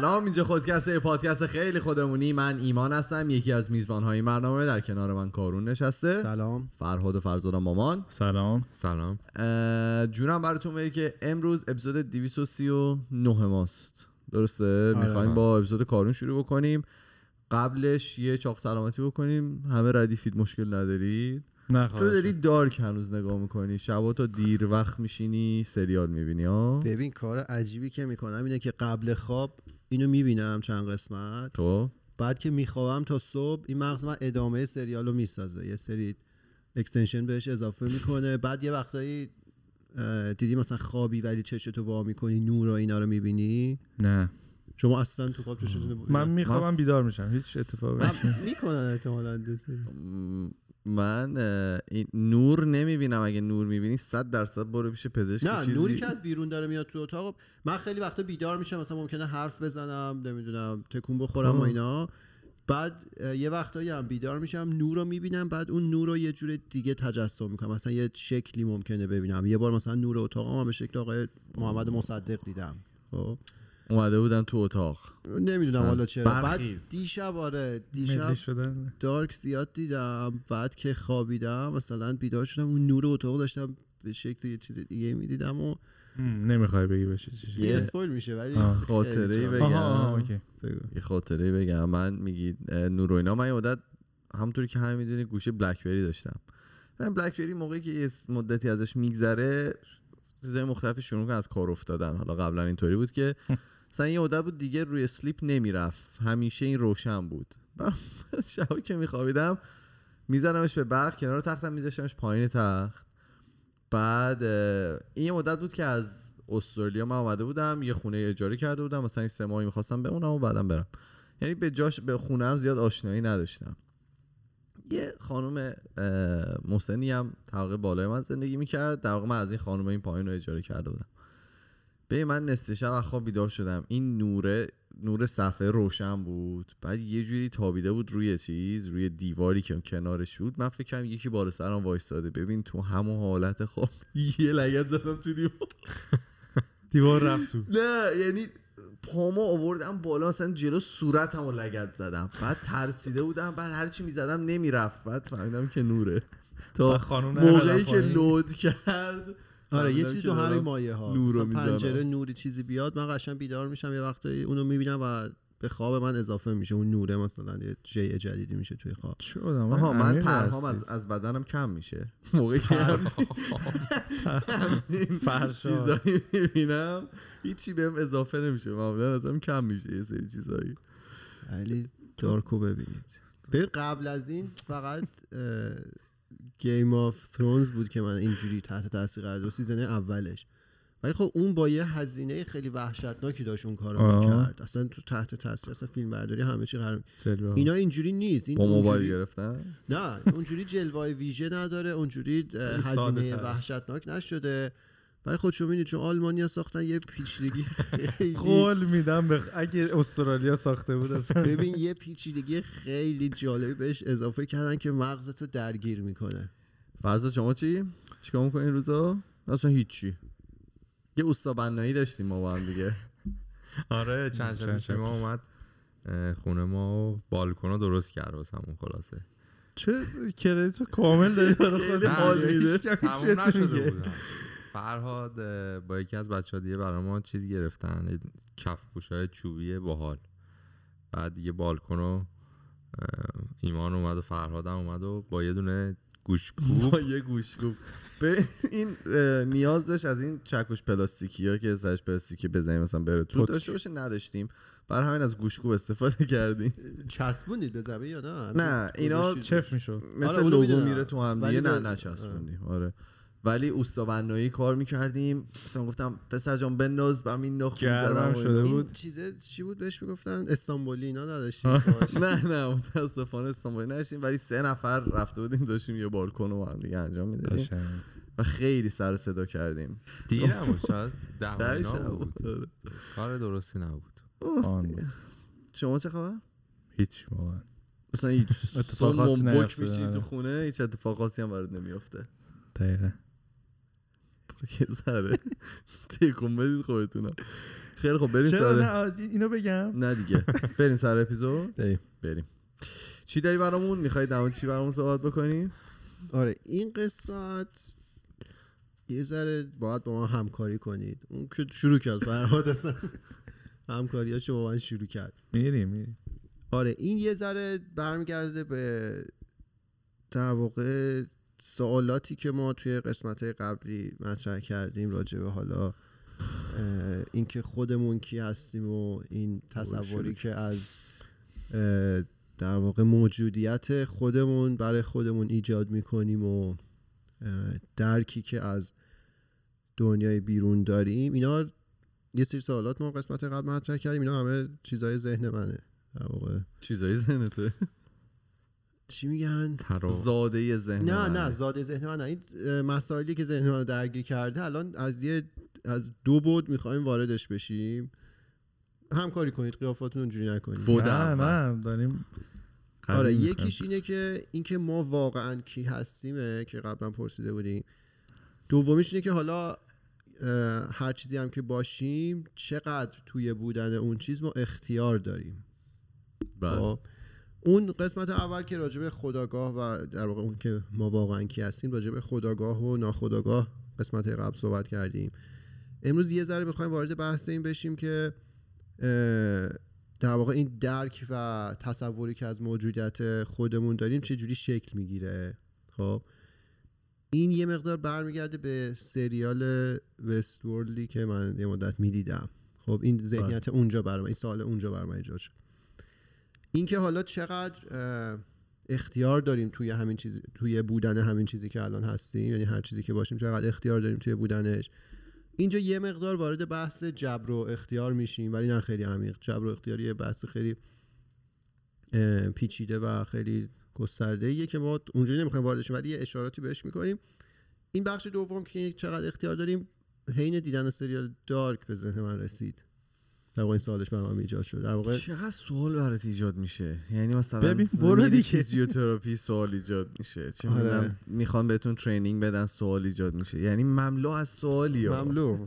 سلام اینجا خودکسته پادکست خیلی خودمونی. من ایمان هستم یکی از میزبان های برنامه در کنار من کارون نشسته. سلام. فرهاد و فرزاد مامان. سلام. سلام. جونم براتون بگه که امروز اپیزود 239 ماست. درسته؟ می‌خوایم با اپیزود کارون شروع بکنیم. قبلش یه چاق سلامتی بکنیم. همه ردیفید مشکل ندارید نه تو داری دارک هنوز نگاه می‌کنی. شبا تا دیر وقت میشینی سریال می‌بینی ها؟ ببین کار عجیبی که می‌کنم اینه که قبل خواب اینو می‌بینم چند قسمت. تو بعد که میخوابم تا صبح این مغز من ادامه سریال رو می‌سازه. یه سری اکستنشن بهش اضافه می‌کنه. بعد یه وقتایی دیدی مثلا خوابی ولی چشتو وا می‌کنی نور و اینا رو می‌بینی؟ نه. شما اصلا تو خواب چشتون من می‌خوام بیدار میشم. هیچ اتفاقی می‌کنن احتمالاً من این نور نمی‌بینم. اگه نور می‌بینی صد درصد برو پیش پزشک نه چیزی- نوری که از بیرون داره میاد تو اتاق. من خیلی وقتا بیدار میشم مثلا ممکنه حرف بزنم نمی‌دونم تکون بخورم و خب. اینا. بعد یه وقتایی هم بیدار میشم نور رو می‌بینم بعد اون نور رو یه جور دیگه تجسم می‌کنم. مثلا یه شکلی ممکنه ببینم. یه بار مثلا نور اتاقم به شکل آقای محمد مصدق دیدم. خب؟ اومده بودن تو اتاق نمی‌دونم حالا چرا بعد برخیز. دیشب آره دیشب شدن دارک زیاد دیدم بعد که خوابیدم مثلا بیدار شدم اون نور اتاق داشتم به شکل یه چیز دیگه می‌دیدم و نمی‌خوای بگی بشه چی شد. یه اسپویل میشه ولی جالب. بگم. آها،. یه خاطره بگم من میگی نور و اینا من یه مدت همونطوری که همه می‌دونی گوشه بلکبری داشتم من بلکبری موقعی که یه مدتی ازش میگذره چیزای مختلفی شروع از کار افتادن حالا قبلا اینطوری بود که مثلا یه مدت بود دیگه روی سلیپ نمی‌رفت. همیشه این روشن بود. شبا که میخوابیدم میزنمش به برق کنار تختم میذاشتمش پایین تخت. بعد این یه مدت بود که از استرالیا من آمده بودم یه خونه اجاره کرده بودم. مثلا سه ماهی می‌خواستم بمونم و بعدم برم. یعنی به جاش به خونه هم زیاد آشنایی نداشتم. یه خانم اه، مسنی هم طبقه بالای من زندگی می‌کرد. در واقع من از این خانم این پایین رو اجاره کرده بودم. به من نصف شب از خواب بیدار شدم. این نوره نور صفحه روشن بود. بعد یه جوری تابیده بود روی چیز روی دیواری که کنارش بود. من فکر کردم یکی بار سرم وایستاده. ببین تو همون حالت خواب یه لگت زدم تو دیوار. دیوار رفت تو. نه یعنی پامو آوردم بالا مثلا جلو صورتمو لگت زدم. بعد ترسیده بودم بعد هرچی می‌زدم نمی‌رفت. بعد فهمیدم که نوره. تا موقعی که. لود کرد آره یه چیزی تو همین مایه ها نور. پنجره نوری چیزی بیاد من قشنگ بیدار میشم یه وقتایی اونو می‌بینم و به خواب من اضافه میشه. اون نوره مثلا یه جای جدیدی میشه توی خواب. چه آها من پرهام. از, از بدنم کم میشه. موقعی که فرشاد. چیزایی می‌بینم هیچی بهم اضافه نمیشه. معمولا ازم کم میشه یه سری چیزایی. ولی Dark و ببینید. ببین قبل از این فقط Game of Thrones بود که من اینجوری تحت تاثیر قرار داد. season اولش. ولی خب اون با یه هزینه خیلی وحشتناکی داشت اون کارو. می‌کرد. اصلا تو تحت تاثیر اصلا فیلم برداری همه چی قرار. اینا اینجوری نیست. این با موبایل اونجوری- گرفتن؟ نه. اونجوری جلوه ویژه نداره. اونجوری هزینه. وحشتناک نشده. ولی خود شما می‌دید چون آلمانیا ساختن یه پیچیدگی خیلی قول میدم بخ... اگه استرالیا ساخته بود اصلا. ببین یه پیچیدگی خیلی جالبی بهش اضافه کردن که مغزتو درگیر می‌کنه. فرضا شما چی؟ چیکار می‌کنین روزا؟ اصلا هیچی. یه اوستا بنایی داشتیم ما با هم دیگه. آره چند شب پیش ما اومد خونه ما و بالکن رو درست کرد واسه همون خلاصه. چه کردیتو کامل داری برای حال میگی. میده. تموم نشده. بودم. فرهاد با یکی از بچه ها دیگه برای ما چیز گرفتن کف های چوبی باحال. بعد یه بالکن رو اه، ایمان اومد و فرهاد هم اومد و با یه دونه گوشکوب. با یه گوشگوب به این نیاز داشت از این چکش پلاستیکی ها که سرش پلاستیکی بزنیم مثلا بره تو. داشته باشه نداشتیم. بر همین از گوشگوب استفاده کردیم. چسبوندید به زبه یا نه؟ نه اینا چف می‌شد مثل آره، اونو لوگو. میره تو هم دیگه. نه به- نچسبوندیم آره. ولی اوستا بنایی کار می‌کردیم مثلا گفتم پسر جان بنداز بهم این نخ و شده. بود. این چیزه چی بود بهش می‌گفتن استانبولی اینا نداشتید باهاش؟ نه نه متاسفانه استانبولی نداشتیم ولی سه نفر رفته بودیم داشتیم یه بالکن رو با هم دیگه انجام می‌دادیم و خیلی سر و صدا کردیم دیر هم بود شاید ده بود. کار درستی نبود. شما چه خبر؟ هیچ واقعا مثلا هیچ اتفاق خاصی. تو خونه هیچ اتفاق خاصی هم برات نمیافته دقیقا یه ذره تکون بدید خودتونم. خیلی خب بریم سر اینو بگم. نه دیگه. بریم سر اپیزود؟ بریم. چی داری برامون؟ می‌خوای در مورد چی برامون صحبت بکنیم آره این قسمت یه ذره باید با ما همکاری کنید. اون که شروع کرد فرهاد اصلا همکاریاشو با من شروع کرد. میریم میریم. آره این یه ذره برمیگرده به در واقع سوالاتی که ما توی قسمت قبلی مطرح کردیم راجع به حالا اینکه خودمون کی هستیم و این تصوری که از در واقع موجودیت خودمون برای خودمون ایجاد می‌کنیم و درکی که از دنیای بیرون داریم اینا یه سری سوالات ما قسمت قبل مطرح کردیم اینا همه چیزای ذهن منه. در واقع چیزایی ذهنته. چی میگن؟ ترا زاده ذهن نه. نه زاده ذهن من نه این مسائلی که ذهن من درگیر کرده الان از یه از دو بود می‌خوایم واردش بشیم. همکاری کنید قیافاتون اونجوری نکنید. بود نه داریم آره یکیش اینه که اینکه ما واقعا کی هستیمه که قبلا پرسیده بودیم. دومیش اینه که حالا هر چیزی هم که باشیم چقدر توی بودن اون چیز ما اختیار داریم؟ بله. اون قسمت اول که راجب خداگاه و در واقع اون که ما واقعا کی هستیم راجب خداگاه و ناخداگاه قسمت قبل صحبت کردیم. امروز یه ذره می‌خوایم وارد بحث این بشیم که در واقع این درک و تصوری که از موجودیت خودمون داریم چه جوری شکل می‌گیره؟ خب این یه مقدار برمیگرده به سریال وست که من یه مدت می‌دیدم. خب این ذهنیت اونجا برام این سوال اونجا برام ایجاد شد. اینکه حالا چقدر اختیار داریم توی همین چیزی توی بودن همین چیزی که الان هستیم یعنی هر چیزی که باشیم چقدر اختیار داریم توی بودنش. اینجا یه مقدار وارد بحث جبر و اختیار میشیم ولی نه خیلی عمیق. جبر و اختیار یه بحث خیلی پیچیده و خیلی گسترده ایه که ما اونجوری نمی‌خوایم وارد شیم ولی یه اشاراتی بهش می‌کنیم. این بخش دوم که چقدر اختیار داریم حین دیدن سریال دارک به ذهن من رسید. در واقع این سالش برام ایجاد شد. در واقع چقدر سوال برات ایجاد میشه؟ یعنی مثلا ببین، برو دیگه. فیزیوتراپی سوال ایجاد میشه. چه آره. می‌دونم می‌خوان بهتون ترینینگ بدن سوال ایجاد میشه. یعنی مملو از سوالی ها. مملو.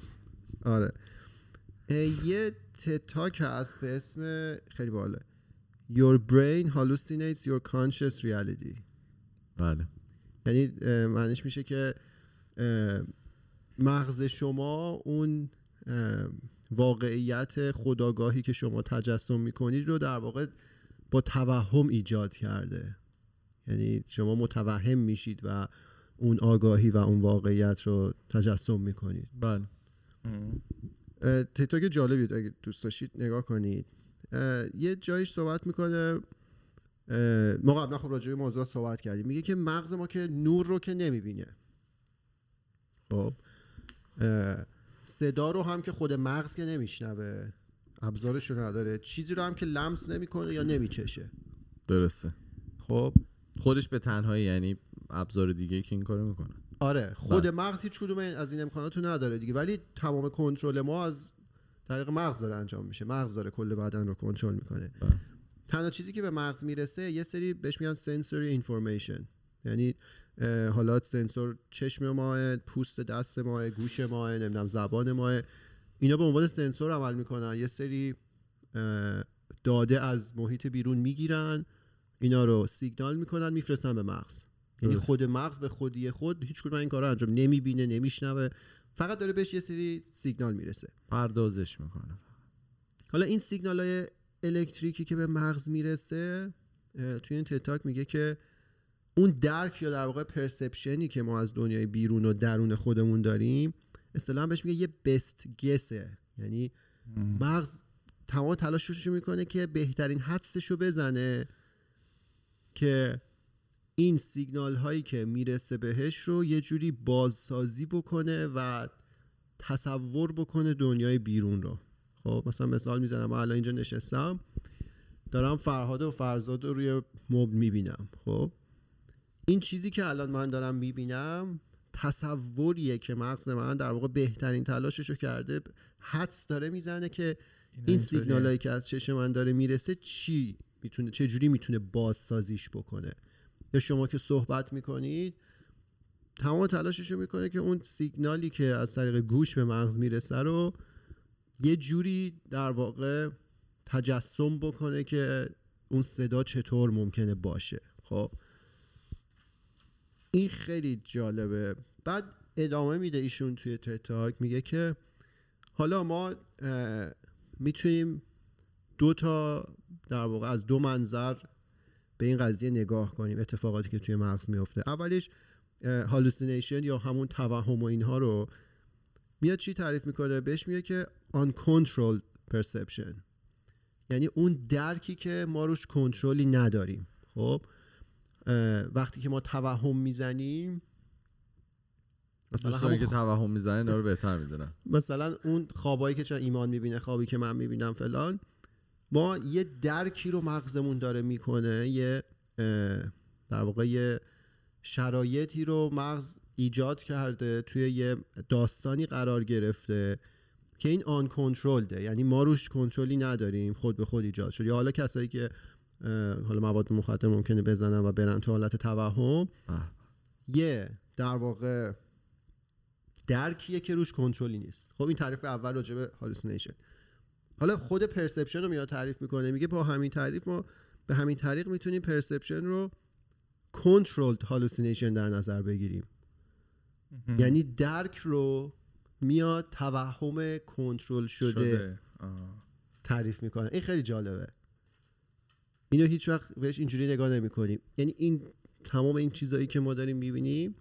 آره. یه تتاک هست به اسم خیلی باله Your brain hallucinates your conscious reality. بله. یعنی معنیش میشه که مغز شما اون واقعیت خداگاهی که شما تجسم می‌کنید رو در واقع با توهم ایجاد کرده. یعنی شما متوهم میشید و اون آگاهی و اون واقعیت رو تجسم می‌کنید. بله. تیتاک جالبی بود اگه دوست داشتید نگاه کنید. یه جایش صحبت می‌کنه. ما قبلا خب راجع به موضوع صحبت کردیم. میگه که مغز ما که نور رو که نمی‌بینه. خب. صدا رو هم که خود مغز که نمیشنوه ابزارش رو نداره. چیزی رو هم که لمس نمی‌کنه یا نمیچشه. درسته. خب؟ خودش به تنهایی یعنی ابزار دیگه که این کارو می‌کنه. آره خود بله. مغز هیچ کدوم از این امکانات رو نداره دیگه. ولی تمام کنترل ما از طریق مغز داره انجام میشه. مغز داره کل بدن رو کنترل می‌کنه. بله. تنها چیزی که به مغز می‌رسه یه سری بهش میگن سنسوری اینفورمیشن یعنی حالا سنسور چشم ماه پوست دست ماه گوش ماه نمی‌دونم زبان ماه. اینا به عنوان سنسور عمل می‌کنن. یه سری داده از محیط بیرون می‌گیرن. اینا رو سیگنال می‌کنن میفرستن به مغز. یعنی. خود مغز به خودی خود هیچ کدوم این کارا انجام نمی‌بینه نمیشنوه. فقط داره بهش یه سری سیگنال می‌رسه. پردازش می‌کنه. حالا این سیگنال های الکتریکی که به مغز می‌رسه توی این تتاک میگه که اون درک یا در واقع پرسپشنی که ما از دنیای بیرون و درون خودمون داریم اصطلاحا بهش میگه یه بست گسه یعنی مغز تمام تلاشش رو می‌کنه که بهترین حدسش رو بزنه که این سیگنال هایی که می‌رسه بهش رو یه جوری بازسازی بکنه و تصور بکنه دنیای بیرون رو. خب مثلا مثال می‌زنم. من الان اینجا نشستم. دارم فرهاد و فرزاد رو روی مبل می‌بینم. خب؟ این چیزی که الان من دارم می‌بینم تصوریه که مغز من در واقع بهترین تلاشش رو کرده. حدس داره می‌زنه که این سیگنال هایی که از چشم من داره می‌رسه چی می‌تونه چه جوری می‌تونه بازسازیش بکنه. یا شما که صحبت می‌کنید تمام تلاشش رو می‌کنه که اون سیگنالی که از طریق گوش به مغز می‌رسه رو یه جوری در واقع تجسم بکنه که اون صدا چطور ممکنه باشه. خب؟ این خیلی جالبه. بعد ادامه میده ایشون توی تتاک میگه که حالا ما می‌تونیم دو تا در واقع از دو منظر به این قضیه نگاه کنیم اتفاقاتی که توی مغز میفته اولیش هالوسینیشن یا همون توهم و اینها رو میاد چی تعریف می‌کنه؟ بهش میگه که uncontrolled perception. یعنی اون درکی که ما روش کنترلی نداریم. خب؟ وقتی که ما توهم می‌زنیم مثلا همون که توهم می‌زنه اینا رو بهتر می‌دونن. مثلا اون خوابایی که چون ایمان می‌بینه خوابی که من می‌بینم فلان ما یه درکی رو مغزمون داره می‌کنه یه در واقع یه شرایطی رو مغز ایجاد کرده توی یه داستانی قرار گرفته که این uncontrolled ه. یعنی ما روش کنترلی نداریم خود به خود ایجاد شد یا حالا کسایی که حالا مواد مخدر ممکنه بزنن و برن تو حالت توهم. یه در واقع درکیه که روش کنترلی نیست. خب این تعریف اول راجع به hallucination حالا خود perception رو میاد تعریف می‌کنه. میگه با همین تعریف ما به همین طریق می‌تونیم perception رو کنترلد هالوسینیشن در نظر بگیریم. یعنی درک رو میاد توهم کنترل شده, آه. تعریف می‌کنه. این خیلی جالبه. اینو هیچ وقت بهش اینجوری نگاه نمی کنیم یعنی این تمام این چیزایی که ما داریم می‌بینیم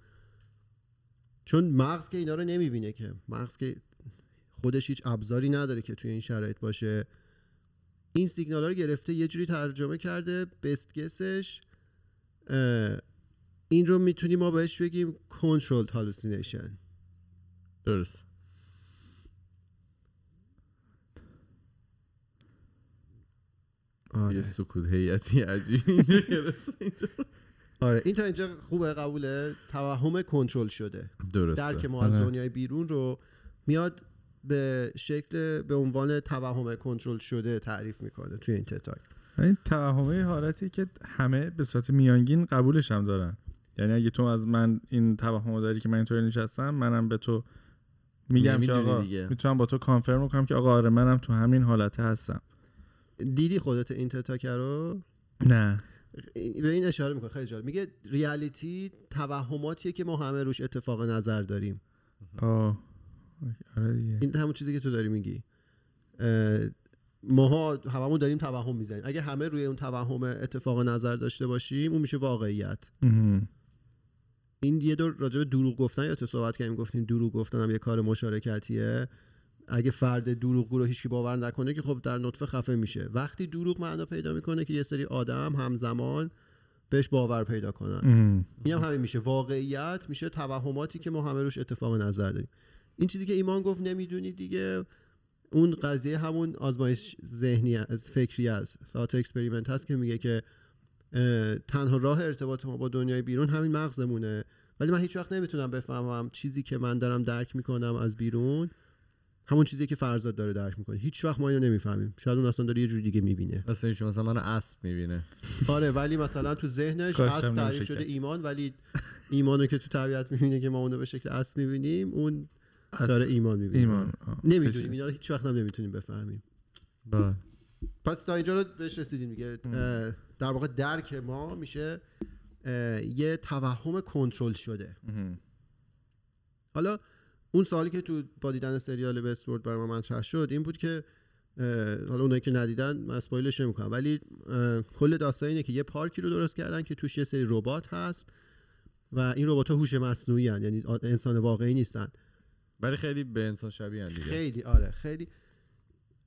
چون مغز که اینا رو نمی‌بینه که. مغز که خودش هیچ ابزاری نداره که توی این شرایط باشه. این سیگنال ها رو گرفته یه جوری ترجمه کرده بست گسش این رو می‌تونیم ما بهش بگیم controlled hallucination. درست. آره. یه سکوت هیئتی عجیبی اینجا گرفت اینجا. آره این تا اینجا خوبه قبوله توهم کنترل شده درسته درک ما از آره. دنیای بیرون رو میاد به شکل به عنوان توهم کنترل شده تعریف می‌کنه توی این تتاک این توهمه حالتی که همه به صورت میانگین قبولش هم دارن یعنی اگه تو از من این توهم داری که من اینطوری نشستم منم به تو میگم که آقا. می‌تونم با تو کانفرم کنم که آقا آره منم تو همین حالته هستم دیدی خودت این تتاک رو نه. به این اشاره می‌کنه. خیلی جالب. میگه ریالیتی توهماتیه که ما همه روش اتفاق نظر داریم. آه. آره دیگه. این همون چیزی که تو داری میگی. اه، ماها هممون داریم توهم می‌زنیم. اگه همه روی اون توهم اتفاق نظر داشته باشیم اون میشه واقعیت. این یه دور راجع به دروغ گفتن یا تو صحبت کردیم گفتیم دروغ گفتن هم یه کار مشارکتیه. اگه فرد دروغگو رو هیچکی باور نکنه که خب در نطفه خفه میشه. وقتی دروغ معنا پیدا می‌کنه که یه سری آدم همزمان بهش باور پیدا کنن. مهم. این هم همین میشه. واقعیت میشه توهماتی که ما همه روش اتفاق نظر داریم. این چیزی که ایمان گفت نمی‌دونی دیگه. اون قضیه همون آزمایش ذهنی از فکری از thought experiment هست که میگه که تنها راه ارتباط ما با دنیای بیرون همین مغزمونه. ولی من هیچ وقت نمی‌تونم بفهمم چیزی که من دارم درک می‌کنم از بیرون همون چیزی که فرزاد داره درک می‌کنه. هیچ وقت ما اینو نمی‌فهمیم. شاید اون اصلا داره یه جور دیگه می‌بینه. مثلا ایشون مثلا منو اسب می‌بینه. آره ولی مثلا تو ذهنش اسب تعریف شده. ایمان ولی ایمانو که تو طبیعت می‌بینه که ما اونو به شکل اسب می‌بینیم اون داره ایمان می‌بینه. ایمان. نمی‌دونیم اینا رو هیچ وقت هم نمی‌تونیم بفهمیم. بله. پس تا اینجا رو بهش رسیدیم دیگه. در واقع درک ما میشه یه توهم کنترل شده. حالا اون سوالی که تو با دیدن سریال وستورد برای ما مطرح شد این بود که حالا اونایی که ندیدن من اسپویلش نمی‌کنم ولی کل داستان اینه که یه پارکی رو درست کردن که توش یه سری ربات هست و این ربات هوش مصنوعی هن. یعنی انسان واقعی نیستن. ولی خیلی به انسان شبیه هم دیگه. خیلی آره خیلی.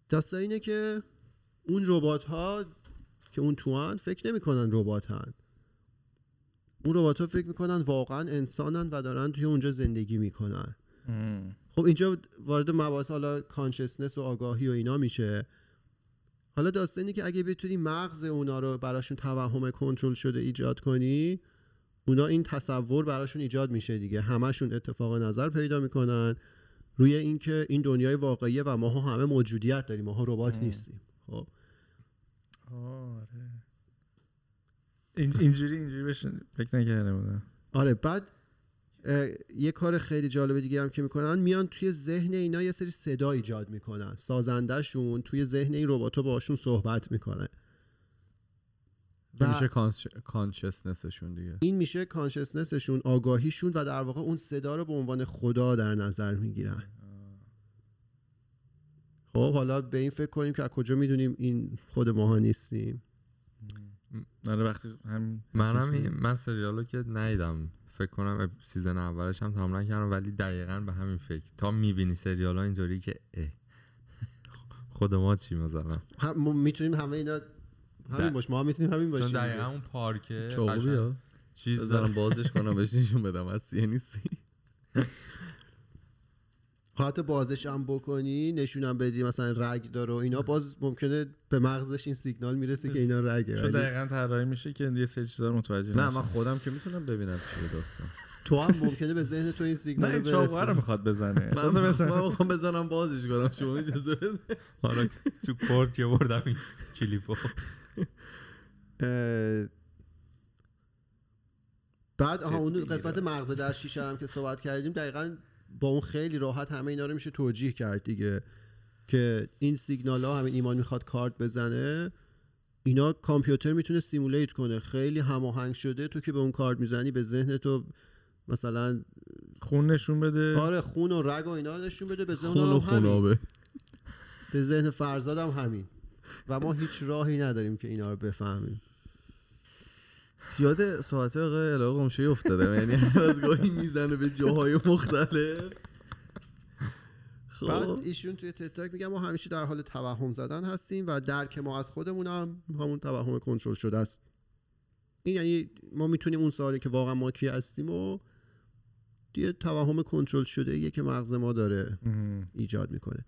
داستان اینه که اون ربات ها که اون توان فکر نمی‌کنن ربات هن اون ربات ها فکر می‌کنن واقعا انسانن و دارن توی اونجا زندگی می‌کنن. خب اینجا وارد مباحث حالا کانشسنس و آگاهی و اینا میشه. حالا داستانی که اگه بتونی مغز اونا رو براشون توهم کنترل شده ایجاد کنی اونا این تصور براشون ایجاد میشه دیگه. همشون اتفاق نظر پیدا می‌کنن. روی اینکه این دنیای واقعیه و ماها همه موجودیت داریم ماها ربات. نیستیم. خب. آره. این اینجوری اینجوری بهش فکر نکرده بودم. آره بعد یه کار خیلی جالب دیگه هم که می‌کنن. میان توی ذهن اینا یه سری صدا ایجاد می‌کنن. سازندهشون توی ذهن این ربات باشون صحبت می‌کنه. و میشه consciousness شون دیگه. این میشه consciousness شون آگاهیشون و در واقع اون صدا رو به عنوان خدا در نظر می‌گیرن. خب حالا به این فکر کنیم که از کجا می‌دونیم این خود ماها نیستیم. آره وقتی هم منم من سریالو که ندیدم. فکر کنم season اولش هم تمام نکردم ولی دقیقا به همین فکر. تا می‌بینی سریال ها اینطوری که اه. خود ما چی مثلا؟ هم ما می‌تونیم همه اینا همین باش ما هم می‌تونیم همین چون باشیم دقیقا دیگه. اون پارکه چیز داره. بازش کنم بهش نشون بدم. از نیستی؟ خب حتی بازش هم بکنی نشونم بدی مثلا رگ داره و اینا باز ممکنه به مغزش این سیگنال می‌رسه که اینا رگه. چون ولی دقیقا طراحی میشه که یه سری چیزا متوجه نه. من خودم که می‌تونم ببینم چیه داستان. تو هم ممکنه به ذهن تو این نه سیگنال این چاقو رو برسه می‌خواد بزنه. من من می‌خوام بزنم بازش کنم. شما اجازه بده. حالا تو کورت یه بردم این کلیپو. بعد آها اون قسمت مغز در شیشه هم که صحبت کردیم دقیقا با اون خیلی راحت همه اینا رو میشه توجیه کرد دیگه که این سیگنال ها همین ایمان می‌خواد کارت بزنه اینا کامپیوتر می‌تونه سیمولیت کنه. خیلی هماهنگ شده تو که به اون کارت می‌زنی به ذهن تو مثلا خون نشون بده. آره خون و رگ و اینا نشون بده به ذهن هم همین. به ذهن فرزاد هم همین. و ما هیچ راهی نداریم که اینا رو بفهمیم. یاد صحبت آقای علاقه قمشوی افتادم یعنی از گاهی می‌زنه به جاهای مختلف. بعد خب ایشون توی تتاک میگم ما همیشه در حال توهم زدن هستیم و درک ما از خودمون هم همون توهم کنترل شده است. این یعنی ما می‌تونیم اون سوالی که واقعا ما کی هستیم و یه توهم کنترل شده ایه که مغز ما داره. ایجاد می‌کنه.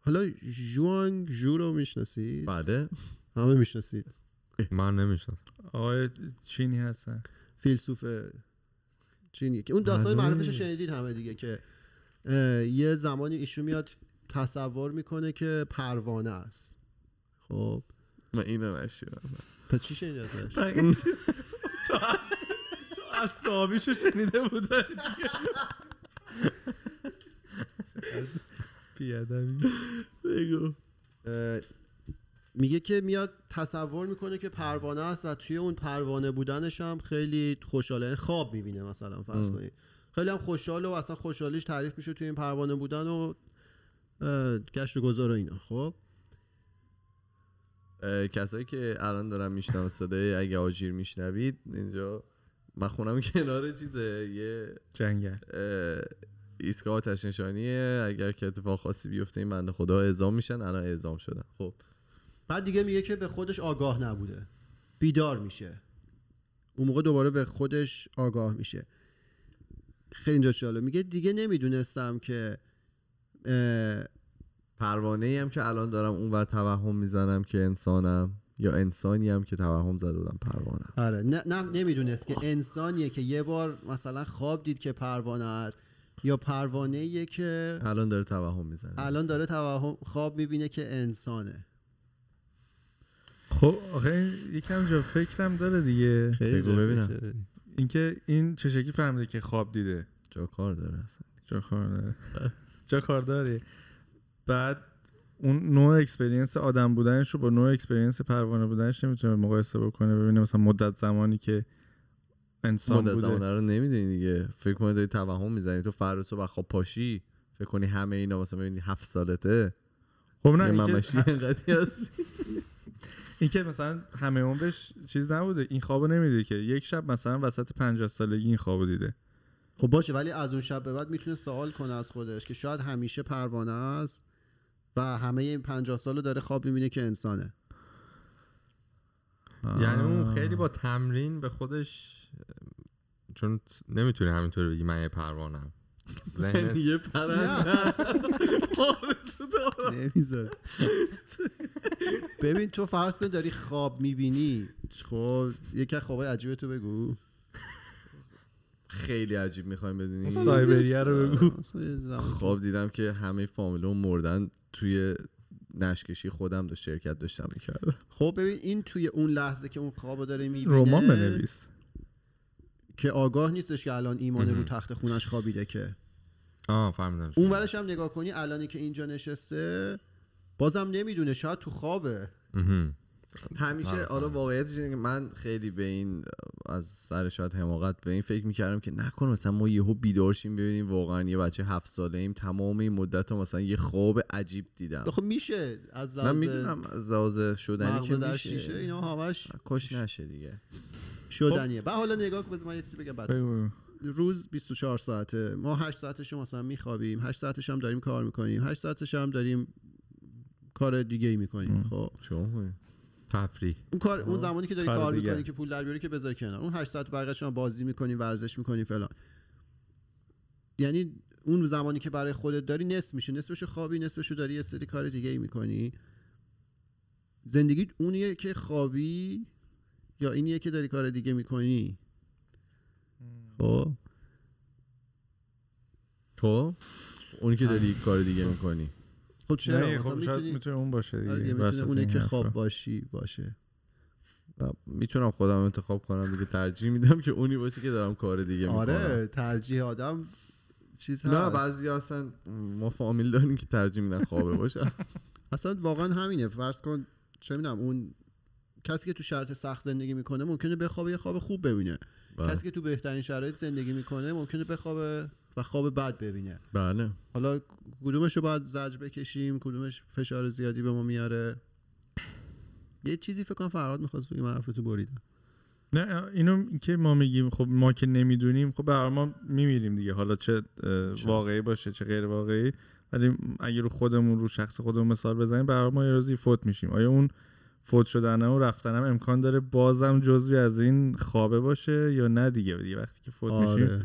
حالا جوانگ جو رو می‌شناسید؟ بعده همه می‌شناسید. من نمی‌شناسم. آقای چینی هستن. فیلسوف چینی. که اون داستان. معروفش رو شنیدید همه دیگه که یه زمانی ایشون میاد تصور می‌کنه که پروانه است. خب. من اینو نشیدم. پس چی شنیدی ازش؟ این اسبابیشو شنیده بود بیادمی بگو. میگه که میاد تصور می‌کنه که پروانه است و توی اون پروانه بودنش هم خیلی خوشحاله. خواب می‌بینه مثلا فرض. کنید. خیلی هم خوشحاله و اصلا خوشحالیش تعریف میشه توی این پروانه بودن و گشت و گذار و اینا. خب؟ کسایی که الان دارن میشنون صدای اگه آژیر میشنوید اینجا من خونم کنار چیزه. یه جنگل. ایستگاه آتش نشانیه اگر که اتفاق خاصی بیفته این بنده خدا اعزام میشن. الان اعزام شدن. خب؟ بعد دیگه میگه که به خودش آگاه نبوده. بیدار میشه. اون موقع دوباره به خودش آگاه میشه. خیلی اینجا جالب. میگه دیگه نمی‌دونستم که پروانه ای هم که الان دارم اون ور توهم می‌زنم که انسانم یا انسانی هم که توهم زده بودم پروانه آره. نه, نه نمی‌دونست که انسانیه که یه بار مثلا خواب دید که پروانه است یا پروانه که الان داره توهم می‌زنه. الان داره توهم خواب می‌بینه که انسانه. خب آخه این یکم جا فکرم داره دیگه. بگو ببینم. اینکه این چه شکلی فهمیده که خواب دیده. جا کار داره اصلا. جا کار داره. جا کار داره. بعد اون نوع experience آدم بودنش رو با نوع experience پروانه بودنش نمی‌تونه مقایسه بکنه. ببینه مثلا مدت زمانی که انسان مدت بوده. زمان رو نمی‌دونی دیگه. فکر کنی داری توهم می‌زنی. تو فردا صبح خواب پاشی. فکر کنی همه اینا مثلا ببینی هفت سالته. خب نه ممشی اینقدی هست. این که مثلا همه عمرش چیز نبوده. این خوابو نمیده که. یک شب مثلا وسط 50 سالگی این خوابو دیده. خب باشه ولی از اون شب به بعد می‌تونه سوال کنه از خودش که شاید همیشه پروانه است و همه این پنجاه سال داره خواب می‌بینه که انسانه. یعنی اون خیلی با تمرین به خودش چون نمی‌تونه همینطوری بگی من یه پروانم ذهنت؟ یه پرنده. نمی‌ذاره. ببین تو فرض کن داری خواب می‌بینی. خب یکی از خوابای عجیب تو بگو. خیلی عجیب می‌خوایم بدونی. سایبریه رو بگو. خواب دیدم که همه فامیلون مردن توی نشکشی خودم داشت شرکت داشتم می‌کردم. خب ببین این توی اونه لحظه که اون خوابو داره می‌بینه رمان بنویس. که آگاه نیستش که الان ایمان. رو تخت خونش خوابیده که. آه فهمیدم اون ورش هم نگاه کنی الانی که اینجا نشسته بازم نمی‌دونه شاید تو خوابه. همیشه آره. واقعیتش اینه که من خیلی به این از سر شاید حماقت به این فکر می‌کردم که نکنه مثلا ما یهو بیدار شیم ببینیم واقعا یه بچه هفت ساله ایم تمام این مدت رو مثلا یه خواب عجیب دیدم. خب میشه از من می‌دونم از لحاظ شدنی که در میشه. شیشه اینا همش کش نشه دیگه. شدنیه. بعد حالا نگاه کن بذار من یه چیزی بگم بعد. بگو. روز 24 ساعته. ما 8 ساعتش رو مثلا میخوابیم 8 ساعتش هم داریم کار می‌کنیم 8 ساعتش هم داریم کار دیگه ای می‌کنیم. خب. چون تفریح. اون کار اون زمانی که داری کار کار. می‌کنی که پول در بیاری که بذار کنار. اون 8 ساعت بقیه‌اش رو بازی می‌کنی ورزش می‌کنی فلان. یعنی اون زمانی که برای خودت داری نصف میشه. نصفشو خوابی نصفشو داری یه سری کار دیگه ای می‌کنی. زندگی اونیه که خوابی یا اینیه که داری کار دیگه می‌کنی؟ خب. تو اونی که داری کار دیگه می‌کنی. خب چرا خب می‌تونی می‌تونه اون باشه آره دیگه دیگه می‌تونه این که. خواب باشی باشه. می‌تونم خودم انتخاب کنم دیگه ترجیح میدم که اونی باشه که دارم کار دیگه می‌کنم. آره ترجیح آدم چیز هست. نه بعضی اصلا ما فامیل داریم که ترجیح میدن خوابه باشه اصلا واقعا همینه. فرض کن چه می‌دونم اون کسی که تو شرط سخت زندگی می‌کنه ممکنه بخوابه یه خواب خوب ببینه. بله. کسی که تو بهترین شرایط زندگی می‌کنه ممکنه بخوابه و خواب بد ببینه. بله. حالا کدومش رو باید زجر بکشیم؟ کدومش فشار زیادی به ما میاره؟ یه چیزی فکر کنم فرهاد می‌خواست بگه من حرفتو بریدم. نه اینو که ما میگیم خب ما که نمی‌دونیم خب برای ما میمیریم دیگه. حالا چه؟ واقعی باشه چه غیر واقعی. ولی اگه رو خودمون رو شخص خودمون مثال بزنیم برای ما یه روزی فوت میشیم. آیا اون فوت شدن و رفتنم امکان داره بازم جزوی از این خوابه باشه یا نه دیگه دیگه وقتی که فوت میشیم. آره.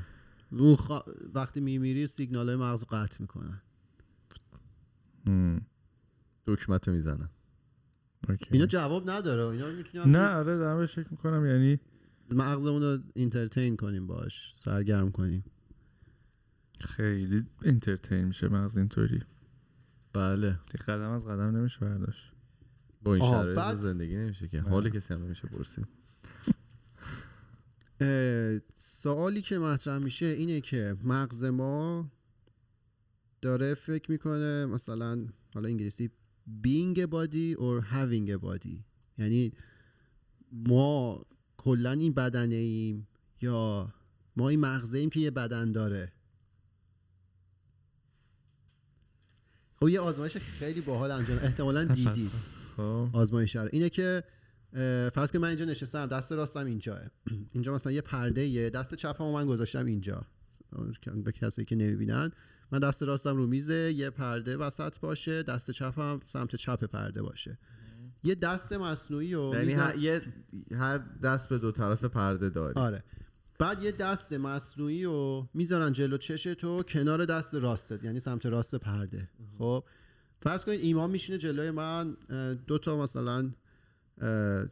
اون خوا- وقتی میمیری سیگنال های مغز قطع می‌کنن. دکمت می‌زنم اوکی. اینا جواب نداره. اینا می‌تونیم نه آره دارم فکر می‌کنم. یعنی مغزمون رو اینترتین کنیم باش. سرگرم کنیم. خیلی انترتین میشه مغز اینطوری. بله. قدم از قدم نمیشه برداشت. با این شرایط بعد- زندگی نمیشه که. بله. حال کسی هم نمیشه پرسید. سوالی که مطرح میشه اینه که مغز ما داره فکر می‌کنه مثلا حالا انگلیسی being a body or having a body. یعنی ما کلا این بدنه ایم یا ما این مغزه ایم که یه بدن داره. خب یه آزمایش خیلی باحال انجام احتمالا دیدید آزمایش رو اینه که فرض که من اینجا نشستم دست راستم اینجاه اینجا مثلا یه پرده یه دست چپم من گذاشتم اینجا. به کسایی که نمی‌بینن من دست راستم رو میزه یه پرده وسط باشه دست چپم سمت چپ پرده باشه. یه دست مصنوعی و یعنی هر, یه هر دست به دو طرف پرده داری. آره. بعد یه دست مصنوعی رو می‌ذارن جلو چش تو کنار دست راستت یعنی سمت راست پرده. خب؟ فرض کنید ایمان میشینه جلوی من دو تا مثلا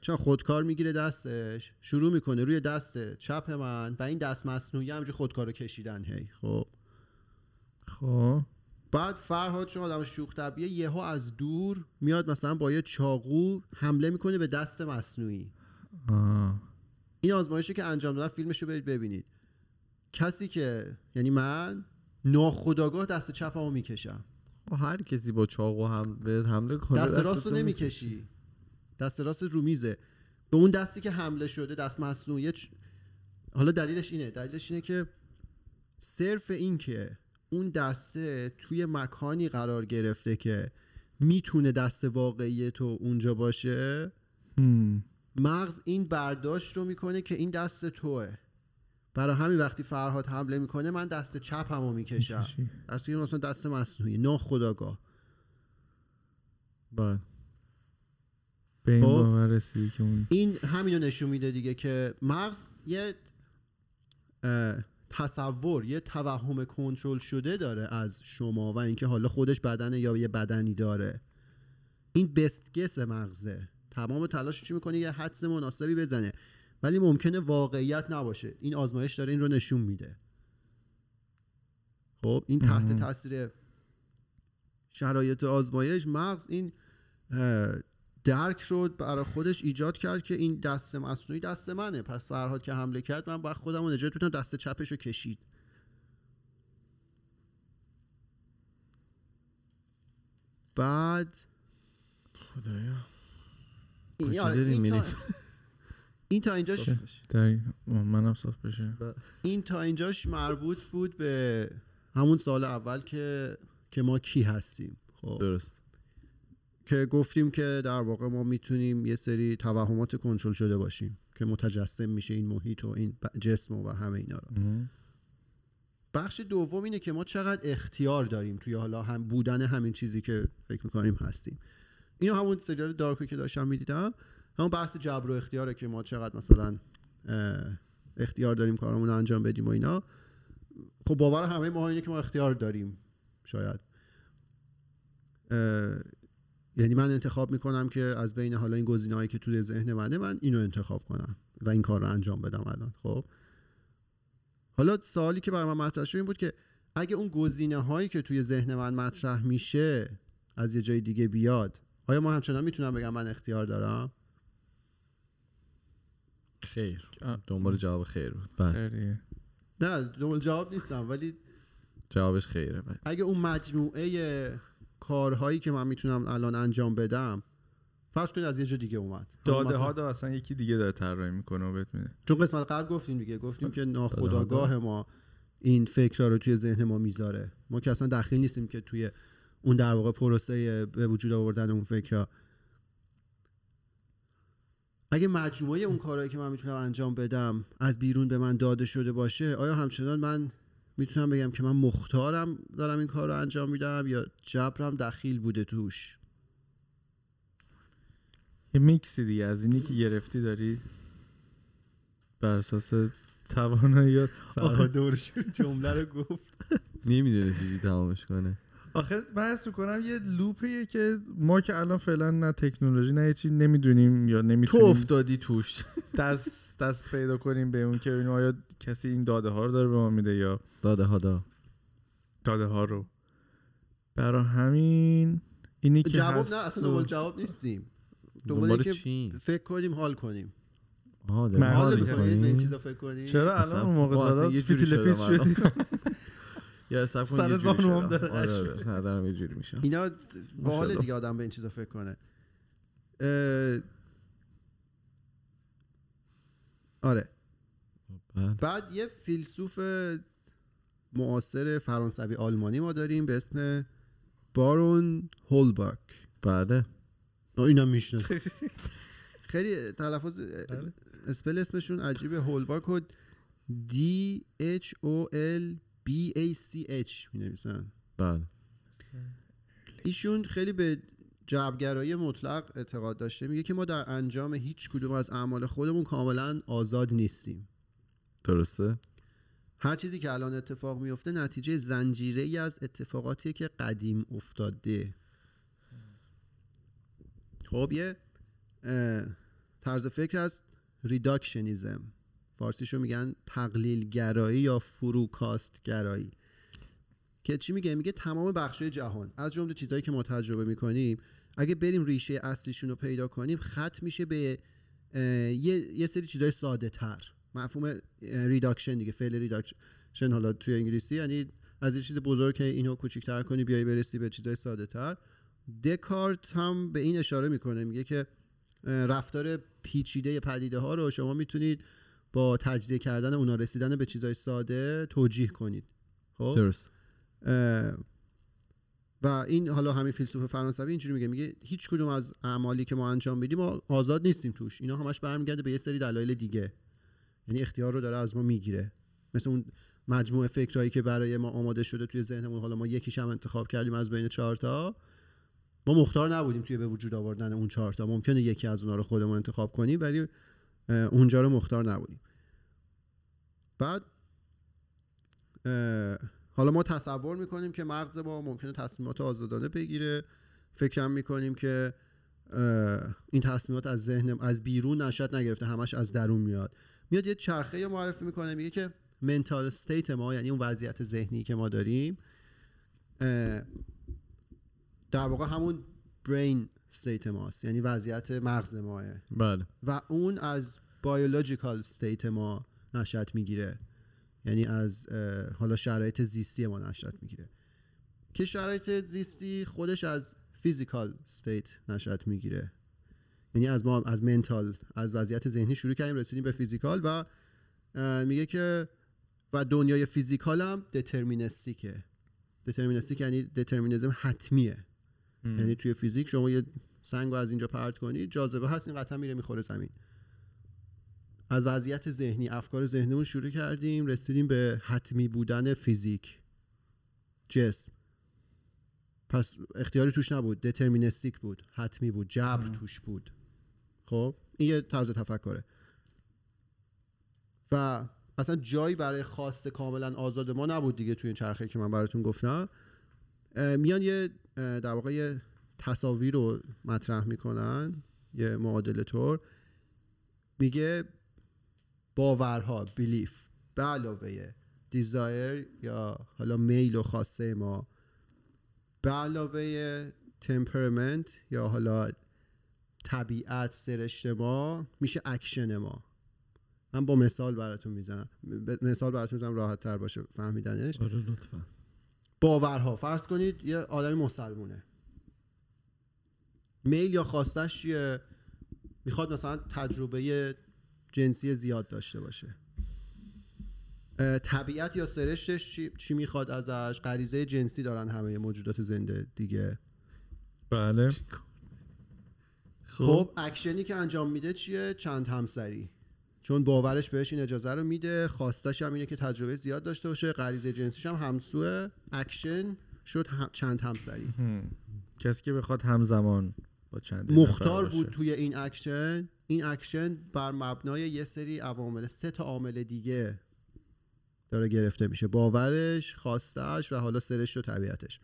چون خودکار می‌گیره دستش شروع می‌کنه روی دست چپ من و این دست مصنوعی همجور خودکار رو کشیدن هی خب. خب. بعد فرهاد چون آدم شوخ طبیعه یهو از دور میاد مثلا با یه چاقو حمله می‌کنه به دست مصنوعی. آه. این آزمایشی که انجام دادن فیلمش رو برید ببینید. کسی که یعنی من ناخداگاه دست چپمو می‌کشم. هر کسی با چاقو هم به حمله کنه دست راست دستتو رو نمی‌کشی. دست راست رو میزه به اون دستی که حمله شده دست مصنوعی چ- حالا دلیلش اینه. دلیلش اینه که صرف این که اون دسته توی مکانی قرار گرفته که می‌تونه دست واقعی تو اونجا باشه. مغز این برداشت رو می‌کنه که این دست توه. برای همین وقتی فرهاد حمله می‌کنه من دست چپمو می‌کشم. دستی که مثلا دست مصنوعی. ناخداگاه. بله. به این خب. باور رسیدی که اون این همینو نشون میده دیگه که مغز یه تصور یه توهم کنترل شده داره از شما و اینکه حالا خودش بدنه یا یه بدنی داره. این بست گس مغزه. تمام تلاش چی می‌کنه؟ یه حدس مناسبی بزنه. ولی ممکنه واقعیت نباشه. این آزمایش داره این رو نشون میده. خب این تحت. تاثیر شرایط آزمایش مغز این درک رو برای خودش ایجاد کرد که این دست مصنوعی دست منه. پس فرهاد که حمله کرد من باید خودم رو نجات بدم دست چپش رو کشید. بعد خدایا. این, آره، این؟ تا... این تا اینجاش منم صاف بشه. این تا اینجاش مربوط بود به همون سال اول که که ما کی هستیم. خب. درست. که گفتیم که در واقع ما می‌تونیم یه سری توهمات کنترل شده باشیم که متجسم میشه این محیط و این جسم و همه اینا رو. بخش دوم اینه که ما چقدر اختیار داریم توی حالا هم بودن همین چیزی که فکر می‌کنیم هستیم. اینو همون سریال دارکو که داشتم می‌دیدم همون بحث جبر و اختیاره که ما چقدر مثلا اختیار داریم کارمون رو انجام بدیم و اینا. خب باور همه ما اینه که ما اختیار داریم شاید. یعنی من انتخاب می‌کنم که از بین حالا این گزینه‌هایی که توی ذهن منه من اینو انتخاب کنم و این کار رو انجام بدم الان. خب؟ حالا سوالی که برای من مطرح شد این بود که اگه اون گزینه هایی که توی ذهن من مطرح میشه از یه جای دیگه بیاد آیا ما همچنان می‌تونم بگم من اختیار دارم؟ خیر. آه. دنبال جواب خیر بود. بله. خیریه. نه دنبال جواب نیستم ولی جوابش خیره بله. اگه اون مجموعه کارهایی که من می‌تونم الان انجام بدم فرض کنید از یه جا دیگه اومد. داده مثلا- ها دا اصلا یکی دیگه داره طراحی می‌کنه و بهت میده. چون قسمت قبل گفتیم دیگه گفتیم که ناخودآگاه ما این فکرها رو توی ذهن ما می‌ذاره. ما که اصلا دخیل نیستیم که توی اون در واقع پروسه به وجود آوردن اون فکرها اگه مجموعه اون کارهایی که من می‌تونم انجام بدم از بیرون به من داده شده باشه آیا همچنان من می‌تونم بگم که من مختارم دارم این کار رو انجام میدم یا جبرم دخیل بوده توش؟ یه میکسی دیگه از اینی که گرفتی داری؟ بر اساس توانایی آخه, دورش جمله رو گفت. نمی‌دونه چیزی تمامش کنه. آخه من حس می‌کنم یه لوپیه که ما که الان فعلا نه تکنولوژی نه چی نمی‌دونیم یا تو نمی‌تونیم افتادی توش. دست دست پیدا کنیم به اون که ببینیم آیا کسی این داده ها رو داره به ما میده یا داده ها دا. داده ها رو. برای همین اینی که جواب هست نه اصلا و- دنبال جواب نیستیم. دنبال چی؟ فکر کنیم حال کنیم. حال می‌کنید به این؟ چیزا فکر کنید چرا الان اون موقع جوری فیتیل پیس شدم شدی یا سب کن سر زانوام. داره. آره آره نه دارم یه جوری میشم اینا با حال ماشاءالله. دیگه آدم به این چیزا فکر کنه. آره. بعد؟ یه فیلسوف معاصر فرانسوی آلمانی ما داریم به اسم بارون هولباک بعده اینم می‌شناسی خیلی تلفظ اسپل اسمشون عجیبه. هولباک و D H O L B A C H می نویسن بله. ایشون خیلی به جبرگرایی مطلق اعتقاد داشته. میگه که ما در انجام هیچ کدوم از اعمال خودمون کاملا آزاد نیستیم. درسته؟ هر چیزی که الان اتفاق میفته نتیجه زنجیره ای از اتفاقاتیه که قدیم افتاده. خب یه طرز فکر هست ریداکشنیزم. فارسیشو میگن تقلیل گرایی یا فروکاست گرایی که چی میگه؟ میگه تمام بخشای جهان. از جمله چیزهایی که ما تجربه می‌کنیم اگه بریم ریشه اصلیشون رو پیدا کنیم خط میشه به یه, یه سری چیزهای ساده تر مفهوم reduction دیگه فعل reduction حالا توی انگلیسی یعنی از یه چیز بزرگ که اینو کوچیک‌تر کنی بیای برسی به چیزهای ساده تر دکارت هم به این اشاره می‌کنه میگه که رفتار پیچیده پدیده ها رو شما می‌تونید با تجزیه کردن اونا رسیدن به چیزهای ساده توجیه کنید. خب؟ درست. و این حالا همین فیلسوف فرانسوی اینجوری میگه میگه هیچ کدوم از اعمالی که ما انجام میدیم ما آزاد نیستیم توش. اینا همش برمیگرده به یه سری دلایل دیگه. یعنی اختیار رو داره از ما می‌گیره. مثل اون مجموعه فکرهایی که برای ما آماده شده توی ذهنمون. حالا ما یکیش هم انتخاب کردیم از بین چهار تا. ما مختار نبودیم توی به وجود آوردن اون چهار تا. ممکنه یکی از اونها رو خودمون انتخاب کنیم ولی اونجا رو مختار نبودیم. بعد حالا ما تصور می‌کنیم که مغز ما ممکنه تصمیمات آزادانه بگیره. فکرم می‌کنیم که این تصمیمات از ذهن از بیرون نشد نگرفته همش از درون میاد. میاد یه چرخه معرفی می‌کنه میگه که mental state ما یعنی اون وضعیت ذهنی که ما داریم در واقع همون brain state ماست یعنی وضعیت مغز ما بله. و اون از biological state ما نشأت می‌گیره. یعنی از حالا شرایط زیستی ما نشأت می‌گیره. که شرایط زیستی خودش از physical state نشأت می‌گیره. یعنی از ما از mental از وضعیت ذهنی شروع کردیم رسیدیم به physical و میگه که و دنیای physical هم deterministic ه deterministic یعنی determinism حتمیه. یعنی توی فیزیک شما یه سنگ رو از اینجا پرت کنی جاذبه هست این قطعا میره می‌خوره زمین. از وضعیت ذهنی افکار ذهنیمون شروع کردیم رسیدیم به حتمی بودن فیزیک. جسم. پس اختیاری توش نبود دترمینستیک بود حتمی بود جبر توش بود. خب؟ این یه طرز تفکره. و اصلا جایی برای خواست کاملا آزاد ما نبود دیگه توی این چرخه که من براتون گفتم. میان یه در واقع یه تصاویر رو مطرح می‌کنن یه معادله طور. میگه باورها بیلیف به علاوه desire یا حالا میل و خواسته ما. به علاوه temperament یا حالا طبیعت سرشت ما میشه اکشن ما. من با مثال براتون می‌زنم. مثال براتون می‌زنم راحت تر باشه فهمیدنش. آره لطفا. باورها. فرض کنید یه آدمی مسلمونه. میل یا خواستش چیه؟ می‌خواد مثلا تجربه جنسی زیاد داشته باشه. طبیعت یا سرشتش چی, چی می‌خواد ازش؟ غریزه جنسی دارن همه موجودات زنده دیگه. بله. خب اکشنی که انجام میده چیه؟ چند همسری. چون باورش بهش این اجازه رو میده. خواستش هم اینه که تجربه زیاد داشته باشه. غریزه جنسیش هم همسوه. اکشن شد هم- چند همسری. کسی که بخواد همزمان با چند مختار بود توی این اکشن این اکشن بر مبنای یه سری عوامل سه تا عامل دیگه داره گرفته میشه. باورش خواستش و حالا سرشت و طبیعتش.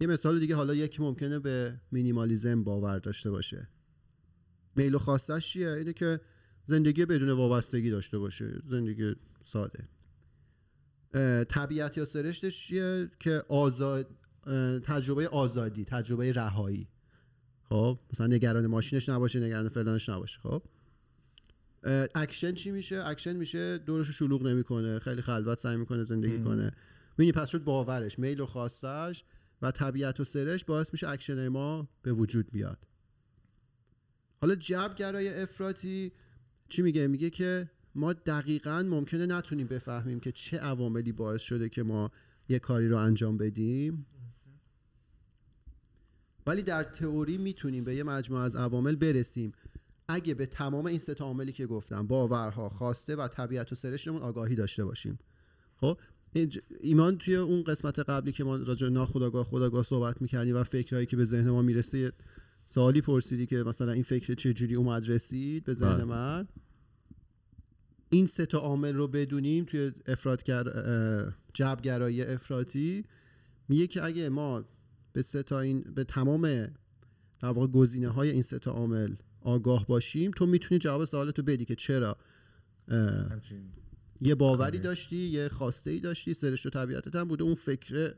یه مثال دیگه حالا یکی ممکنه به مینیمالیزم باور داشته باشه. میل و خواستش چیه؟ اینه که زندگی بدون وابستگی داشته باشه. زندگی ساده. طبیعت یا سرشتش چیه؟ که آزاد تجربه آزادی تجربه رهایی. خب مثلا نگران ماشینش نباشه نگران فلانش نباشه. خب؟ اکشن چی میشه؟ اکشن میشه دورش شلوغ نمی‌کنه. خیلی خلوت سعی می‌کنه زندگی کنه. می‌بینی پس شد باورش. میل و خواستش و طبیعت و سرشت باعث میشه اکشن ما به وجود بیاد. حالا جبرگرای افراطی چی میگه؟ میگه که ما دقیقا ممکنه نتونیم بفهمیم که چه عواملی باعث شده که ما یه کاری رو انجام بدیم. ولی در تئوری می‌تونیم به یه مجموعه از عوامل برسیم. اگه به تمام این سه عاملی که گفتم باورها خواسته و طبیعت و سرشتمون آگاهی داشته باشیم. خب؟ ایمان توی اون قسمت قبلی که ما راجع ناخودآگاه خودآگاه صحبت می‌کردیم و فکرهایی که به ذهن ما می‌رسه سوالی پرسیدی که مثلا این فکر چه جوری اومد رسید به ذهن بله. من این سه تا عامل رو بدونیم توی افرادگر اه، جبرگرایی افراطی میگه که اگه ما به سه تا این به تمام در واقع گزینه های این سه تا عامل آگاه باشیم تو می‌تونی جواب سوالتو بدی که چرا یه باوری. داشتی یه خواسته ای داشتی سرش و طبیعتت هم بوده اون فکر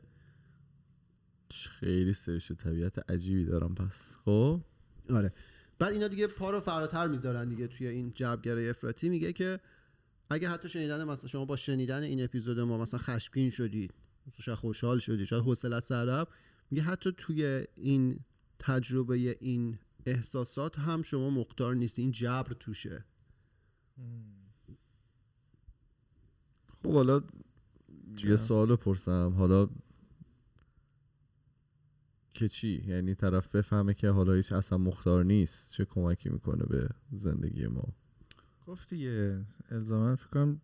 خیلی سرش و طبیعت عجیبی دارم پس. خب؟ آره. بعد اینا دیگه پا رو فراتر می‌ذارن دیگه توی این جبرگرای افراطی. میگه که اگه حتی شنیدن مثلا شما با شنیدن این اپیزود ما مثلا خشمگین شدید مثلا شاید خوشحال شدید شاید حوصلت سر رفت میگه حتی توی این تجربه این احساسات هم شما مختار نیستی. این جبر توشه. خب حالا یه سوال پرسم حالا که چی؟ یعنی طرف بفهمه که حالا هیچ اصلا مختار نیست چه کمکی می‌کنه به زندگی ما؟ گفت دیگه الزاما فکر کنم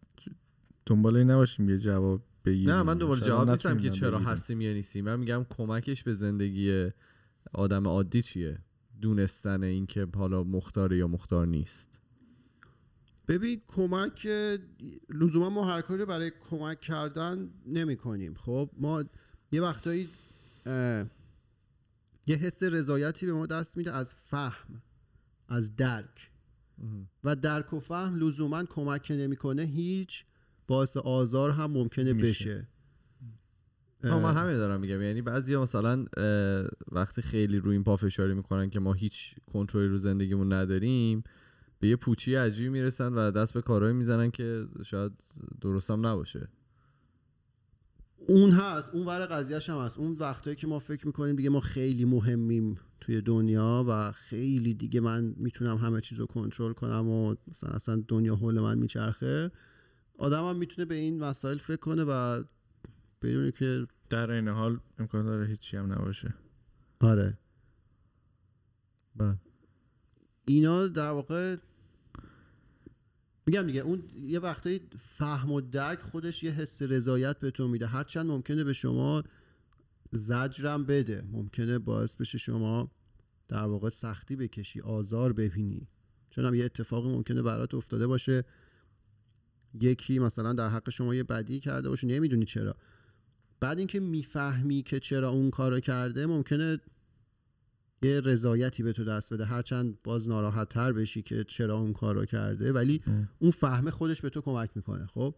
دنبال این نباشیم یه جواب بگیریم. نه من دنبال شاید جواب نیستم که چرا. هستیم یا نیستیم. من میگم کمکش به زندگی آدم عادی چیه؟ دونستن اینکه حالا مختاره یا مختار نیست. ببین کمک لزوما ما هر کاری برای کمک کردن نمی کنیم خب ما یه وقتایی یه حس رضایتی به ما دست میده از فهم از درک. و درک و فهم لزوما کمک نمی‌کنه هیچ باعث آزار هم ممکنه میشه. بشه. ها، من همین دارم میگم. یعنی بعضی مثلا وقتی خیلی روی این پافشاری می‌کنن که ما هیچ کنترلی رو زندگیمون نداریم به یه پوچی عجیبی می‌رسن و دست به کارهایی می‌زنن که شاید درست هم نباشه. اون هست اون ور قضیهش هم هست. اون وقتایی که ما فکر می‌کنیم دیگه ما خیلی مهمیم توی دنیا و خیلی دیگه من می‌تونم همه چیز رو کنترل کنم و مثلا اصلا دنیا حول من میچرخه آدم هم می‌تونه به این مسائل فکر کنه و بدونی که در این حال امکان داره هیچی هم نباشه. آره. بله. اینا در واقع میگم دیگه اون یه وقتایی فهم و درک خودش یه حس رضایت به تو میده. هرچند ممکنه به شما زجرم بده ممکنه باعث بشه شما در واقع سختی بکشی آزار ببینی. چون هم یه اتفاقی ممکنه برات افتاده باشه. یکی مثلا در حق شما یه بدی کرده باشه نمی‌دونی چرا. بعد اینکه می‌فهمی که چرا اون کارو کرده ممکنه یه رضایتی به تو دست بده. هرچند باز ناراحت تر بشی که چرا اون کار رو کرده ولی ام. اون فهمه خودش به تو کمک می‌کنه خب؟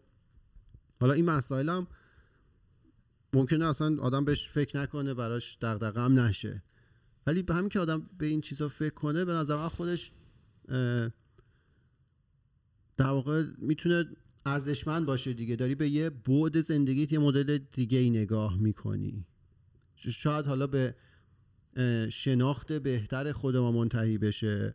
حالا این مسائل هم ممکنه اصلا آدم بهش فکر نکنه براش دغدغه هم نشه. ولی به همین که آدم به این چیزا فکر کنه به نظر من خودش اه، در واقع می‌تونه ارزشمند باشه دیگه. داری به یه بعد زندگیت یه مدل دیگه ای نگاه می‌کنی. شاید حالا به اه، شناخت بهتر خود ما منتهی بشه.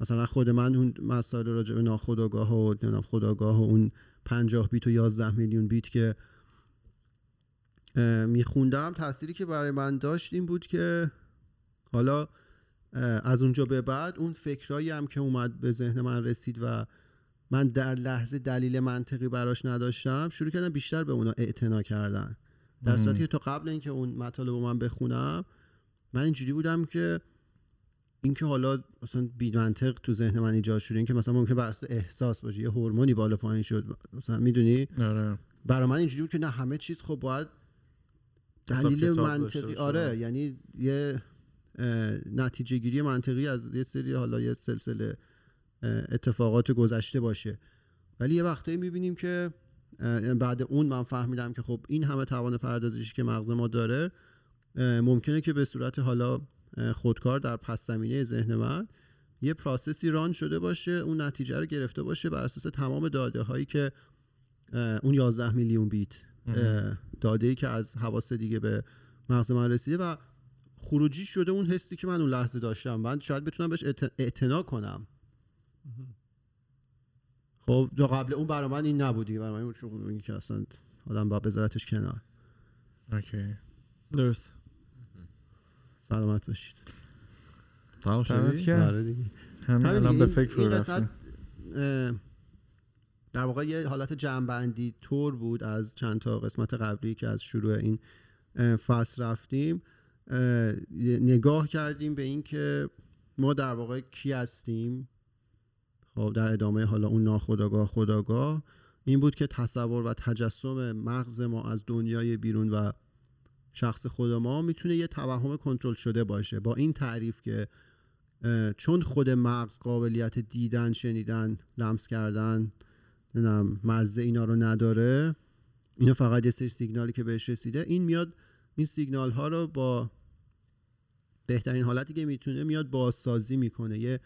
مثلا خود من اون مسائل راجع به ناخودآگاه و نمی‌دونم خودآگاه و اون 50 بیت و 11 میلیون بیت که میخوندم تأثیری که برای من داشت این بود که حالا از اونجا به بعد اون فکرایی هم که اومد به ذهن من رسید و من در لحظه دلیل منطقی براش نداشتم شروع کردم بیشتر به اونا اعتنا کردن. در صورتی که تا قبل اینکه اون مطالب رو من بخونم من اینجوری بودم که اینکه حالا مثلا بی منطق تو ذهن من ایجاد شده اینکه مثلا ممکن بر احساس باشه یه هورمونی بالا پایین شد مثلا می‌دونی؟ آره. برای من اینجوری بود که نه همه چیز خب باید دلیل منطقی. آره یعنی یه نتیجه گیری منطقی از یه سری حالا یه سلسله اتفاقات گذشته باشه. ولی یه وقتایی می‌بینیم که بعد اون من فهمیدم که خب این همه توان پردازشی که مغز ما داره ممکنه که به صورت حالا خودکار در پس زمینه ذهن من یه پراسسی ران شده باشه اون نتیجه رو گرفته باشه بر اساس تمام داده هایی که اون 11 میلیون بیت داده ای که از حواس دیگه به مغز من رسیده و خروجی شده اون حسی که من اون لحظه داشتم. من شاید بتونم بهش اعت- اعتنا کنم. خب تا قبل اون برای من این نبود دیگه. برای من که اصلا آدم باید بذارتش کنار. اوکی. درست. سلامت باشید. تمام شدی؟ آره دیگه. همین الان به فکر رفتیم. در واقع یه حالت جمعبندی طور بود از چند تا قسمت قبلی که از شروع این فصل رفتیم. نگاه کردیم به این که ما در واقع کی هستیم. خب در ادامه حالا اون ناخداگاه خداگاه این بود که تصور و تجسم مغز ما از دنیای بیرون و شخص خود ما می‌تونه یه توهم کنترل شده باشه. با این تعریف که چون خود مغز قابلیت دیدن شنیدن لمس کردن نمی‌دونم مزه اینا رو نداره اینا فقط یه سری سیگنالی که بهش رسیده این میاد این سیگنال ها رو با بهترین حالتی که می‌تونه میاد بازسازی می‌کنه. یه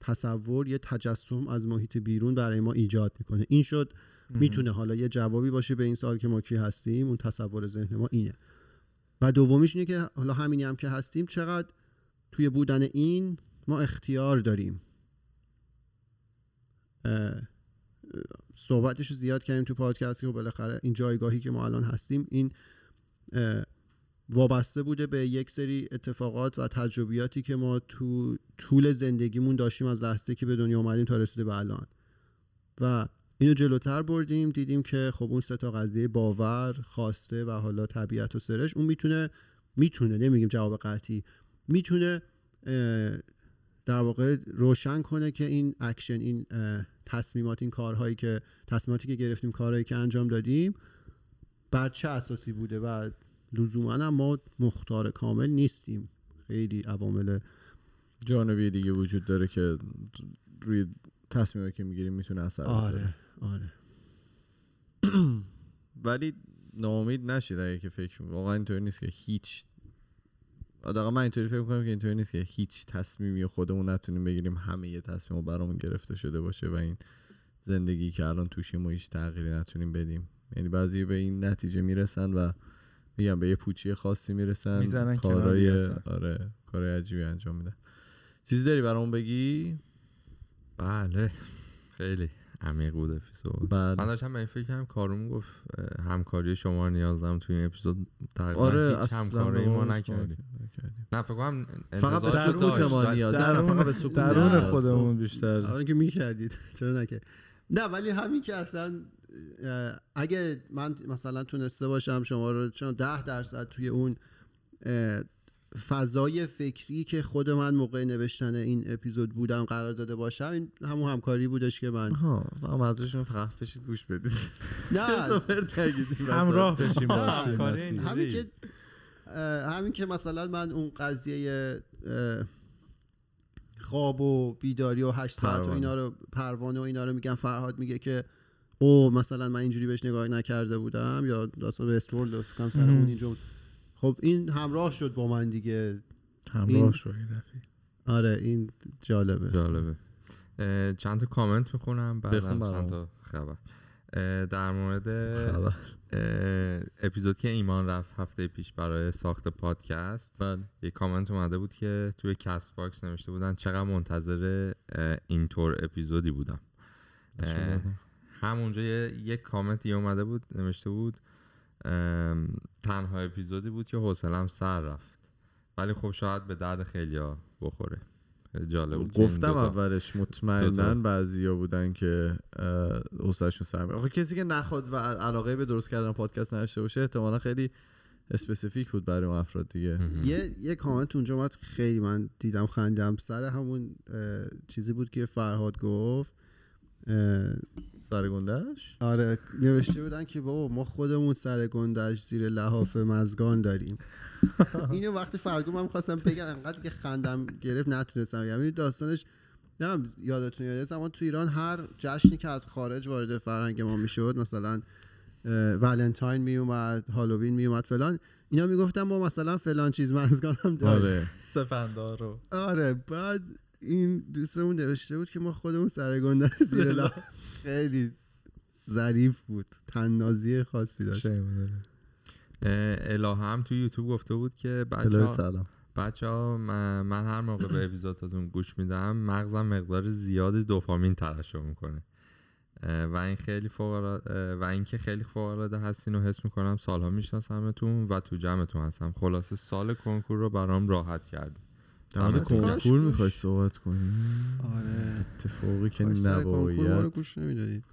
تصور یه تجسم از محیط بیرون برای ما ایجاد می‌کنه. این شد می‌تونه حالا یه جوابی باشه به این سال که ما کی هستیم. اون تصور ذهن ما اینه. و دومیش اینه که حالا همینی هم که هستیم چقدر توی بودن این ما اختیار داریم. صحبتش رو زیاد کردیم تو پادکست که بالاخره این جایگاهی که ما الان هستیم این وابسته بوده به یک سری اتفاقات و تجربیاتی که ما تو طول زندگیمون داشتیم از لحظه‌ای که به دنیا اومدیم تا رسیده به الان. و اینو جلوتر بردیم دیدیم که خب اون سه تا قضیه باور خواسته و حالا طبیعت و سرشت اون می‌تونه می‌تونه نمیگیم جواب قطعی می‌تونه در واقع روشن کنه که این اکشن این تصمیمات این کارهایی که تصمیماتی که گرفتیم کارهایی که انجام دادیم بر چه اساسی بوده و لزوما هم ما مختار کامل نیستیم. خیلی عوامل جانبی دیگه وجود داره که روی تصمیمی که می‌گیریم می‌تونه اثر بذاره. آره. آره. ولی ناامید نشید اگه که فکر واقعا اینطوری نیست که هیچ حداقل من اینطوری فکر می‌کنم که اینطوری نیست که هیچ تصمیمی خودمون نتونیم بگیریم همه یه تصمیم رو برامون گرفته شده باشه و این زندگی که الان توشیم و هیچ تغییری نتونیم بدیم. یعنی بعضی به این نتیجه می‌رسن و میگم به یه پوچی خاصی می‌رسن. می‌زنن اصلا. آره کارهای عجیبی انجام میدن. چیزی داری برامون بگی؟ بله خیلی. عمیق بود اپیزود. بعد من داشتم این فکر کردم کارون گفت همکاری شما رو نیاز دارم توی این اپیزود تقریبا آره هیچ همکاری ما ما نکردیم. نه فکر کنم فقط به سکوت ما نیاز نه فقط به سکوت درون. خودمون بیشتر. آره که می‌کردید. چرا نکرد؟ نه ولی همین که اصلا اگه من مثلا تونسته باشم شما رو چون ده درصد توی اون فضای فکری که خود من موقع نوشتن این اپیزود بودم قرار داده باشم این همون همکاری بودش که من ها فقط منظورشون فقط بشید گوش بدید نه. همراه بشیم. همین که همین که مثلا من اون قضیه خواب و بیداری و هشت ساعت و. اینا رو پروانه و اینا رو میگم فرهاد میگه که او مثلا من اینجوری بهش نگاه نکرده بودم یا داستان به کنم سر. اون اینجا خب این همراه شد با من دیگه. همراه این- یه دفعه. آره این جالبه. جالبه. چند تا کامنت می‌خونم برام. چند تا خبر. در مورد خبر. اپیزود که ایمان رفت هفته پیش برای ساخت پادکست. بعد یه کامنت اومده بود که توی کست باکس نوشته بودن چقدر منتظر اینطور اپیزودی بودم. همونجا یه یه اومده بود نوشته بود تنها اپیزودی بود که حوصلم سر رفت ولی خب شاید به درد خیلیا بخوره خیلی جالب بود گفتم اولش. مطمئنا بعضیا بودن که اه، حوصله‌شون سر میره. آخه کسی که نخواد و علاقه به درست کردن پادکست نداشته باشه احتمالا خیلی اسپسیفیک بود برای اون افراد دیگه. یه یه کامنت اونجا اومد خیلی من دیدم خندم سر همون چیزی بود که فرهاد گفت اه، سرگندهش آره نوشته بودن که بابا ما خودمون سر گندش زیر لحاف مزگان داریم. اینو وقتی فرگو من خواستم بگم انقدر که خندم گرفت نتونستم. یعنی داستانش نه یادتون یاد زمان تو ایران هر جشنی که از خارج وارد فرهنگ ما می‌شد مثلا ولنتاین می اومد هالووین می اومد فلان اینا می‌گفتن ما مثلا فلان چیز مزگان هم داریم. آره. سفندار رو. آره بعد این دوستمون نوشته بود که ما خودمون سر گندش زیر خیلی ظریف بود. تننازی خاصی داشت. اه، الهه هم تو یوتیوب گفته بود که بچه ها, سلام. بچه ها من, من هر موقع به اپیزوداتون گوش میدم مغزم مقدار زیادی دوپامین ترشح می‌کنه. و این خیلی فوق و اینکه خیلی فوق العاده هستین و حس می‌کنم سالها میشناسمتون و تو جمعتون هستم. خلاصه سال کنکور رو برام راحت کردیم در مورد گرم. کنکور. می‌خوای صحبت کنی؟ آره. اتفاقی که سر کنکور نباید گوش نمی‌دادید.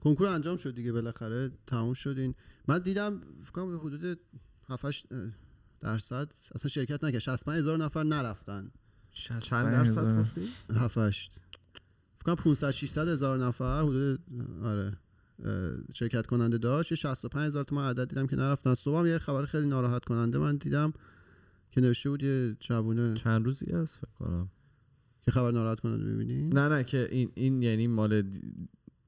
کنکور انجام شد دیگه بالاخره تموم شد این. من دیدم فکر کنم حدود 7 درصد. اصلا شرکت نکرد. 65 هزار نفر نرفتن. چند درصد گفتی؟ 7 8 فکر کنم 500 600 هزار نفر حدود آره شرکت کننده داشت. یه 65 هزار تومن عدد دیدم که نرفتن. صبح هم یه خبر خیلی ناراحت کننده من دیدم. که نوشته بود یه جوونه. چند روزی هست فکر کنم. که خبر ناراحت کننده می‌بینی؟ نه نه که این این یعنی مال دی-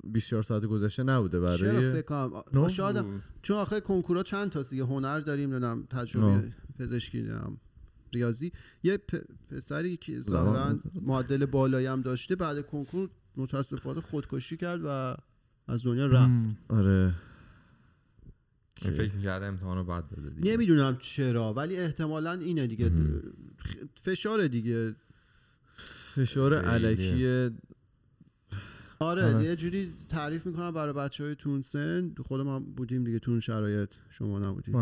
24 ساعت گذشته نبوده چرا برای فکر کنم؟ شاید چون آخه کنکورا چند تا دیگه؟ هنر داریم نمی‌دونم تجربه. پزشکی نمی‌دونم ریاضی. یه پ- پسری که. ظاهرا معدل بالایی هم داشته بعد کنکور متاسفانه خودکشی کرد و از دنیا رفت. آره. فکر می‌کرده امتحان رو بد بده دیگه. نمی‌دونم چرا ولی احتمالا اینه دیگه. فشار دیگه. فشار. علکی. آره, آره. یه جوری تعریف می‌کنم برای بچه های تون سن خودم هم بودیم دیگه تون شرایط شما نبودیم.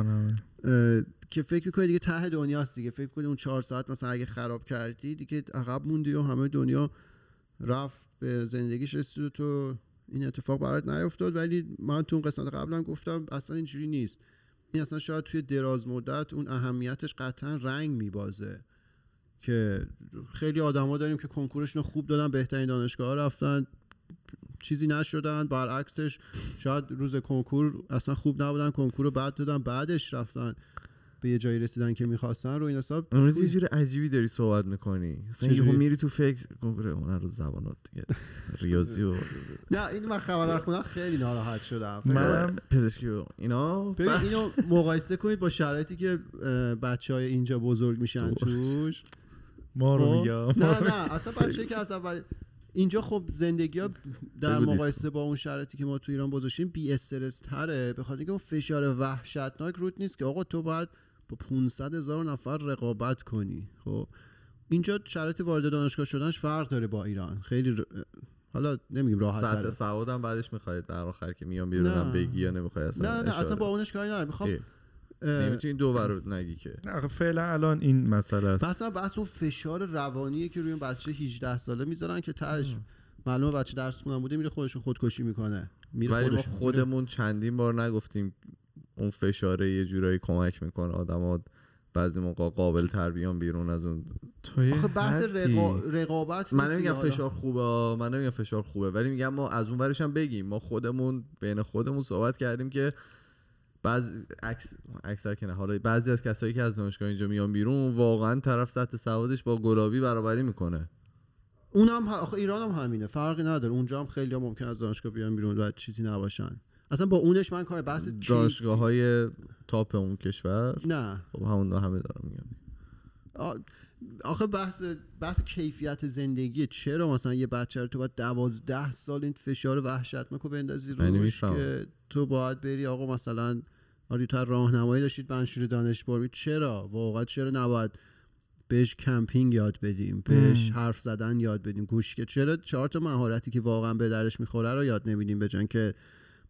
که فکر می‌کنی دیگه ته دنیاست دیگه. فکر کنی اون چهار ساعت مثلا اگه خراب کردی دیگه عقب موندی و همه دنیا رفت به زندگیش رسید تو این اتفاق برات نیفتاد ولی من تو اون قسمت قبلا گفتم اصلا اینجوری نیست. این اصلا شاید توی دراز مدت اون اهمیتش قطعا رنگ میبازه که خیلی آدما داریم که کنکورشون رو خوب دادن بهترین دانشگاه رفتن چیزی نشدن برعکسش شاید روز کنکور اصلا خوب نبودن کنکور رو بعد دادن بعدش رفتن. به یه جایی رسیدن که می‌خواستن رو این حساب امروز یه جور عجیبی داری صحبت می‌کنی. مثلا؟ یهو میری تو فکر کنکور هنر رو زبانات دیگه. ریاضی و نه این من خبر خوندم خیلی ناراحت شدم. من پزشکی و اینا. ببین اینو مقایسه کنید با شرایطی که بچه های اینجا بزرگ میشن توش. ما رو خب؟ میگم. نه نه اصلا بچه که از اول اینجا خب زندگی ها در. مقایسه با اون شرایطی که ما تو ایران بزرگشیم بی استرس تره. به خاطر اینکه اون فشار وحشتناک رود نیست که آقا تو باید با 500 هزار نفر رقابت کنی خب اینجا شرایط وارد دانشگاه شدنش فرق داره با ایران خیلی ر- حالا نمیگیم راحت سطح تره. سوادم بعدش می‌خواید در آخر که میان بیرونم نه. بگی یا نمی‌خوای اصلا نه نه اصلا؟ با اونش کاری ندارم می‌خوام نمی‌تونی دو رو نگی که نه آخه فعلا الان این مسئله است بس من بس اون فشار روانیه که روی اون بچه 18 ساله می‌ذارن که تاش معلومه بچه درس خونم بوده میره خودش رو خودکشی می‌کنه میره ولی ما میره. خودمون چندین بار نگفتیم اون فشاره یه جورایی کمک می‌کنه آدم بعضی موقع قابل تر بیان بیرون از اون. تو یه آخه بحث رقا... رقابت من نمیگم. فشار خوبه من نمیگم فشار خوبه ولی میگم ما از اون ورش هم بگیم. ما خودمون بین خودمون صحبت کردیم که بعض اکس... اکثر که نه حالا بعضی از کسایی که از دانشگاه اینجا میان بیرون واقعا طرف سطح سوادش با گلابی برابری می‌کنه. اونم ه... آخه ایران هم همینه فرقی نداره. اونجا هم خیلی ممکن از دانشگاه بیان بیرون و چیزی نباشن. اصلا با اونش من کار بحث دانشگاه های top اون کشور؟ نه. خب همون همه دارم میگم. آخه بحث بحث کیفیت زندگی چرا مثلا یه بچه رو تو باید دوازده سال این فشار وحشتناک رو بندازی روش. که تو باید بری آقا مثلا آری تو راهنمایی داشتید منشور دانش بروی. چرا؟ واقعا چرا نباید بهش کمپینگ یاد بدیم بهش. حرف زدن یاد بدیم گوش که چرا چهار تا مهارتی که واقعا به دردش می‌خوره رو یاد نمیدیم به جان که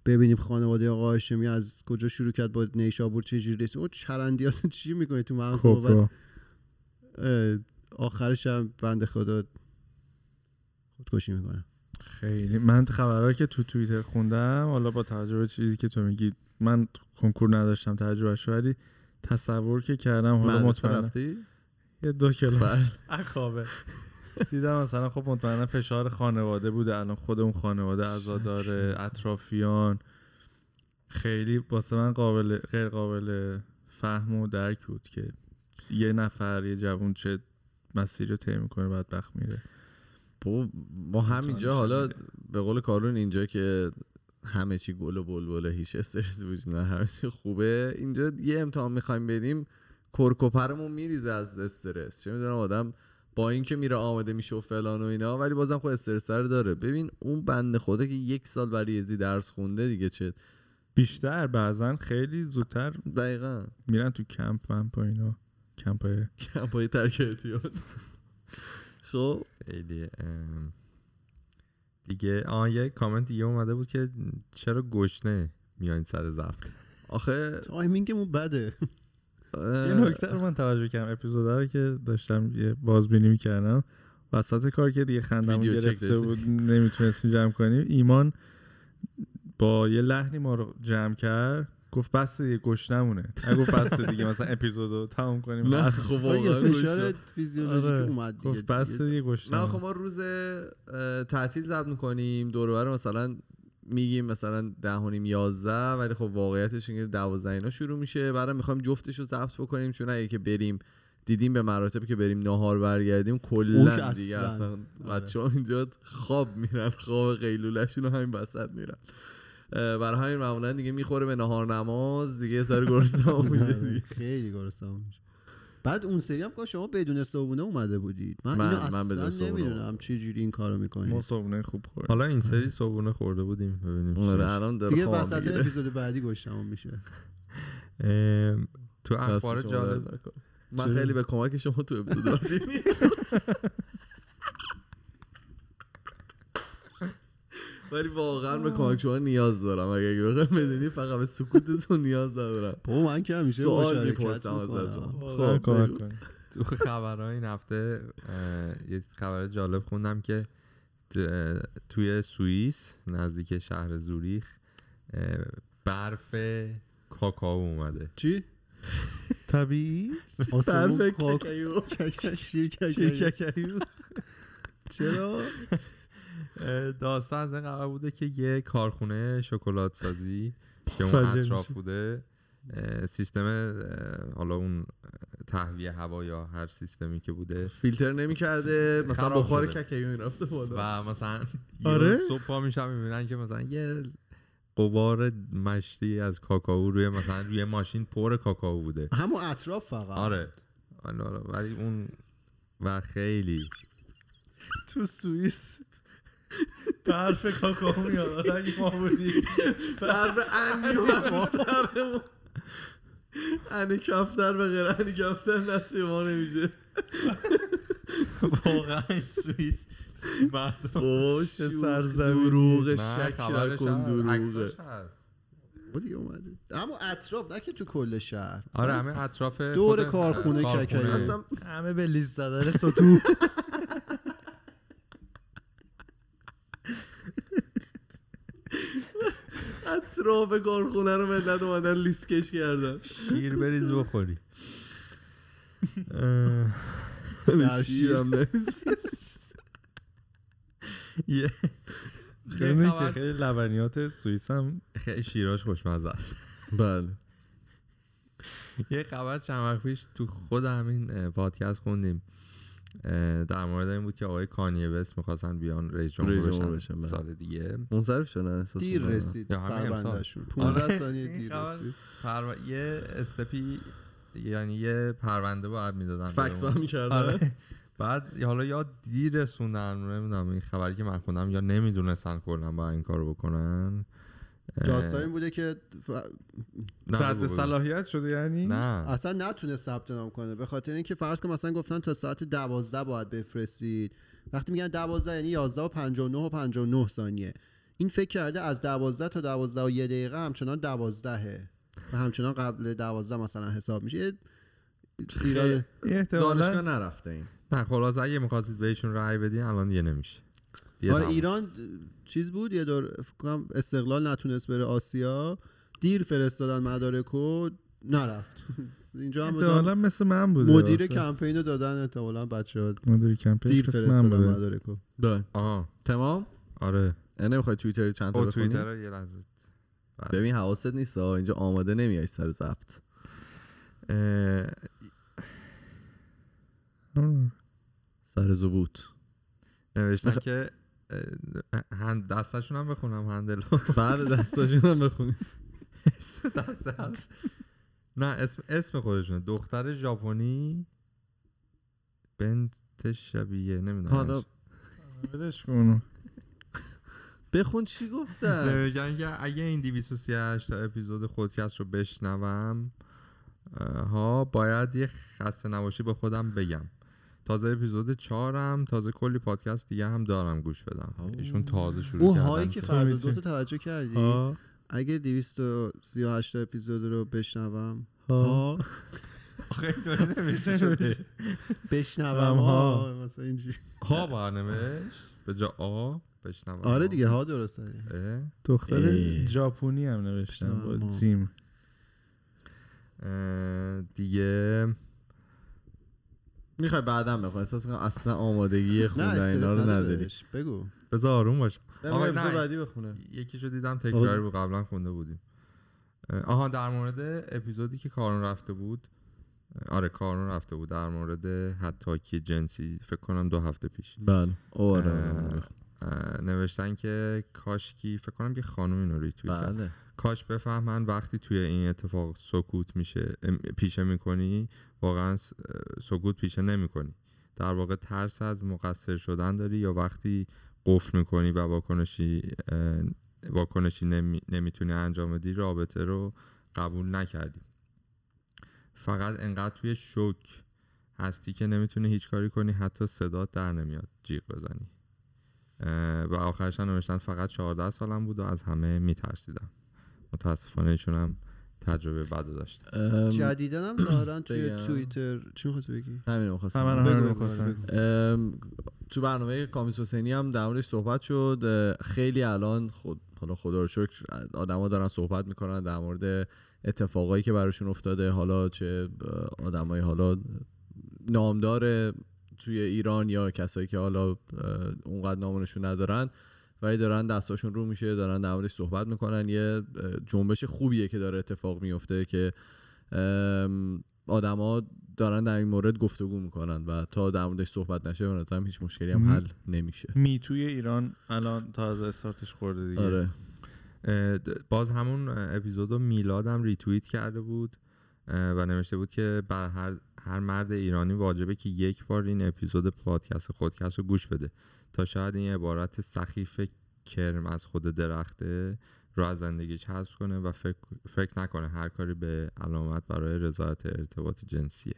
ببینیم خانواده آقا هاشمی از کجا شروع کرد با نیشابور چه جوری رسید. او چرندیات چی می‌کنی تو مغز ما؟ بعد کپرا اه، آخرش هم بنده خدا خودکشی می‌کنه. خیلی. من خبرهایی که تو توییتر خوندم حالا با توجه به چیزی که تو میگی من کنکور نداشتم تجربهش ولی تصور که کردم حالا رفتی؟ یه دو کلاس. بله. دیدم مثلا خب مطمئنا فشار خانواده بوده. الان خود اون خانواده عزادار اطرافیان. خیلی واسه من قابل غیر قابل فهم و درک بود که یه نفر یه جوون چه مسیری رو طی می‌کنه بدبخت میره. ما همینجا حالا. به قول کارون اینجا که همه چی گل و بلبله هیچ استرسی وجود نداره همه چی خوبه. اینجا یه امتحان می‌خوایم بدیم کرکوپرمون میریزه از استرس. چه می‌دونم آدم با اینکه میره آماده میشه و فلان و اینا ولی بازم خود استرس رو داره. ببین اون بنده خدا که یک سال برای یزی درس خونده دیگه چه؟ بیشتر بعضا خیلی زودتر دقیقا. میرن تو کمپ و اینا. کمپ های با ترک اعتیاد. خب. خیلی دیگه آه یه کامنت دیگه اومده بود که چرا گشنه میان سر ضبط؟ آخه timing مون بده. یه نکته رو من توجه کردم اپیزود رو که داشتم یه بازبینی می‌کردم. وسط کار که دیگه خندم گرفته. بود نمی‌تونستیم جمع کنیم. ایمان با یه لحنی ما رو جمع کرد. گفت بس دیگه گشنمونه نگفت بس دیگه مثلا اپیزود رو تموم کنیم. نه خب آره، واقعا فشار گوش فیزیولوژیک آره. اومد دیگه گفت بس دیگه. دیگه نه خب ما روز تعطیل ضبط می‌کنیم. دور رو مثلا میگیم مثلا ده و نیم یازده ولی خب واقعیتش اینه دوازده اینا شروع میشه بعدم می‌خوایم جفتش رو ضبط بکنیم چون اگه که بریم دیدیم به مراتب که بریم نهار برگردیم کلا دیگه اصلاً. آره. بچه ها اینجا خواب میرن خواب قیلولشون رو همین بسط میرن برای همین معمولا دیگه می‌خوره به نهار نماز دیگه سر گرسنه میشه آره،. خیلی گرسنه میشه بعد اون سری هم که شما بدون صابونه اومده بودید من, من- اینو من بدون اصلا صابونه نمی‌دونم. چه جوری این کارو ما می‌کنید صبحونه خوب خوردیم حالا این سری صبحونه خورده بودیم ببینیم آره. الان داره دیگه وسط. اپیزود بعدی گشتمون میشه تو اخبار جالب. من؟ خیلی به کمک شما تو اپیزود بعدی ولی واقعا به کمک شما نیاز دارم اگه بخوایم بدونی فقط به سکوتتون نیاز ندارم بابا من که همیشه سوال می‌پرسم. ازتون واقعا خب کمک. کنیم. تو خبرهای این هفته یه خبر جالب خوندم که توی سوئیس نزدیک شهر زوریخ برف کاکائو اومده چی طبیعی برف کاک- ککیو. شیر ککیو. شیرککریو چرا داستان از این قرار بوده که یه کارخونه شکلات سازی که اون اطراف. بوده سیستم حالا اون تهویه هوا یا هر سیستمی که بوده فیلتر نمی‌کرده مثلا بخار شده. ککیو می‌رفته بالا و مثلا آره؟ صبح پا میشن می‌بینن که مثلا یه قبار مشتی از کاکائو روی مثلا روی ماشین پر کاکائو بوده همون اطراف فقط آره آره آره. ولی اون و خیلی تو سوئیس برف کاکائو میاد اگه ما بودیم برف انی اومد سرمون انی کفتر به غیر انی کفتر نصیب ما نمیشه واقعا سوئیس مردم اوه سرزمینی. دروغ نه شک خبرش نکن هست. دروغه دیگه اومده اما اطراف نه که تو کل شهر آره همه اطراف دور کارخونه. ککایی. همه به لیست زدن سطوح اطراف کارخونه رو ملت اومدن لیست کش کردن. شیر بریز بخوری. شیرم خیلی خیلی لبنیات سوئیس هم خیلی شیراش خوشمزه است. بله. یه خبر چند وقت پیش تو خود همین پادکست خوندیم. در مورد این بود که آقای کانیه وست می‌خواستن بیان رئیس جمهور بشن بشن، بله. سال دیگه منصرف شدن احساس دیر. رسید. پروندهشون 15 آره. ثانیه دیر رسید پرو... یه step ی یعنی یه پرونده باید می‌دادن فکس. هم می‌کردن آره. بعد حالا یا دیر رسوندن نمی‌دونم این خبری که من خوندم یا نمی‌دونستن کلا با این کارو بکنن اه، داستان این بوده که نه، رد. صلاحیت شده یعنی؟ نه. اصلا نتونه ثبت نام کنه. به خاطر اینکه فرض کن مثلا گفتن تا ساعت دوازده باید بفرستید. وقتی میگن دوازده یعنی 11 و 59 و 59 ثانیه. این فکر کرده از دوازده تا دوازده و یه دقیقه همچنان دوازدهه. و همچنان قبل دوازده مثلا حساب میشه. یه دانشگاه نرفته این. نه خلاص اگه می‌خواستید بهشون رأی بدین الان دیگه نمیشه. آره ایران چیز بود؟ یه دور استقلال نتونست بره آسیا. دیر فرستادن مدارکو نرفت. اینجا هم احتمالاً مثل من بوده مدیر کمپین رو دادن احتمالا بچه مدیر کمپین دیر فرستادن مدارکو. بله. آه تمام؟ آره. نمی‌خوای توییتر چند تا توییتر یه لحظه. ببین حواست نیست ها. اینجا آماده نمیای سر ضبط. اه،. سر زبوط نوشتن که هند دستشون هم بخونم هندل. بعد دستاشون هم بخونی. اسم دسته هست. نه اسم اسم خودشونه. دختر ژاپنی بنت شبیه نمی‌دونم حالا ولش کن. بخون چی گفتن؟ نوشتن که اگه این 238 تا اپیزود خودکست رو بشنوم ها باید یه خسته نباشی به خودم بگم. تازه اپیزود چهارم تازه کلی پادکست دیگه هم دارم گوش بدم. ایشون تازه شروع اون کردن هایی که تو فرض. دو تا توجه کردی؟ ها اگه 238 تا اپیزود رو بشنوم. ها آخه اینطوری نمیشه. شده. بشنوم ها مثلا اینجوری. ها با نوشت؟ به جا آ بشنوم. آره. دیگه ها درسته. دختر. ژاپنی هم نوشتم با. تیم. دیگه می‌خوای بعدم بخون احساس کنم اصلا آمادگی خوندن اینا رو نداری. بگو. بذار آروم باش. آقا نه. بعدی بخونه. یکیشو دیدم تکراری بود قبلا خونده بودیم. آها در مورد اپیزودی که کارون رفته بود. آره کارون رفته بود. در مورد حتاکی جنسی فکر کنم دو هفته پیش. بله. آره. نوشتن که کاشکی فکر کنم که خانم اینو ریتوییت بله. کاش بفهمن وقتی توی این اتفاق سکوت میشه پیشه می‌کنی واقعا سکوت پیشه نمی‌کنی. در واقع ترس از مقصر شدن داری یا وقتی قفل می‌کنی و واکنشی واکنشی نمی- نمی‌تونی انجام بدی رابطه رو قبول نکردی. فقط انقدر توی شوک هستی که نمی‌تونی هیچ کاری کنی حتی صدات در نمیاد جیغ بزنی. و آخرش هم نوشتن فقط 14 سالم بود و از همه میترسیدم. متاسفانه ایشون هم تجربه بد ام، جدیدن هم ظاهرا توی. توییتر. چی می‌خواستی بگی؟ همین می‌خواستم. ام، تو برنامه کامیس حسینی هم در موردش صحبت شد. خیلی الان خود حالا خدا رو شکر آدما دارن صحبت می‌کنن در مورد اتفاقایی که براشون افتاده. حالا چه آدمای حالا نامدار توی ایران یا کسایی که حالا اونقدر نامونشون ندارن ولی دارن دستاشون رو میشه دارن در موردش صحبت می‌کنن. یه جنبش خوبیه که داره اتفاق میفته که آدما دارن در این مورد گفتگو می‌کنن و تا در موردش صحبت نشه به نظرم هیچ مشکلی هم حل نمیشه. می توی ایران الان تازه استارتش خورده دیگه. آره. باز همون اپیزود رو میلادم ریتوییت کرده بود. و نوشته بود که بر هر, هر مرد ایرانی واجبه که یک بار این اپیزود پادکست خودکست رو گوش بده تا شاید این عبارت سخیف کرم از خود درخته رو از زندگیش حذف کنه و فکر, فکر نکنه هر کاری به علامت برای رضایت ارتباط جنسیه.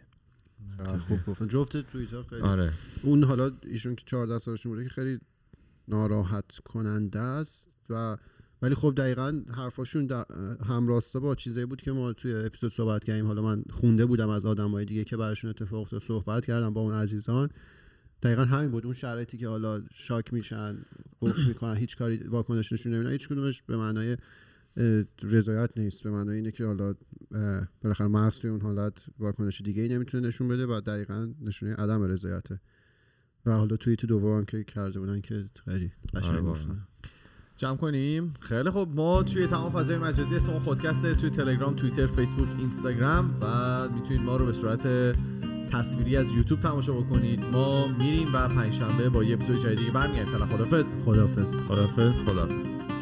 خوب گفتن جفت توییتر خیلی. آره. اون حالا ایشون که 14 سالشون بوده که خیلی ناراحت کننده است و ولی خب دقیقا حرفاشون در همراستا با چیزایی بود که ما توی اپیزود صحبت کردیم. حالا من خونده بودم از آدمای دیگه که براشون اتفاق افتاد صحبت کردم با اون عزیزان. دقیقا همین بود. اون شرایطی که حالا شاک میشن قفل می‌کنن هیچ کاری واکنش نشون نمیدن هیچ کدومش به معنای رضایت نیست. به معنای اینه که حالا بالاخره مغز توی اون حالت واکنش دیگه ای نمی‌تونه نشون بده و دقیقا نشونه عدم رضایته. و حالا توییت دوم که کرده بودن که خیلی آره قشنگ. گفتن جمع کنیم. خیلی خب ما توی تمام فضای مجازی اسم خودکسته توی تلگرام توییتر فیسبوک اینستاگرام و می‌تونید ما رو به صورت تصویری از یوتیوب تماشا بکنید. ما میریم و پنجشنبه با یه اپیزود جدید دیگه برمیگردیم. فعلا خدافظ خداحافظ. خدافظ خداحافظ.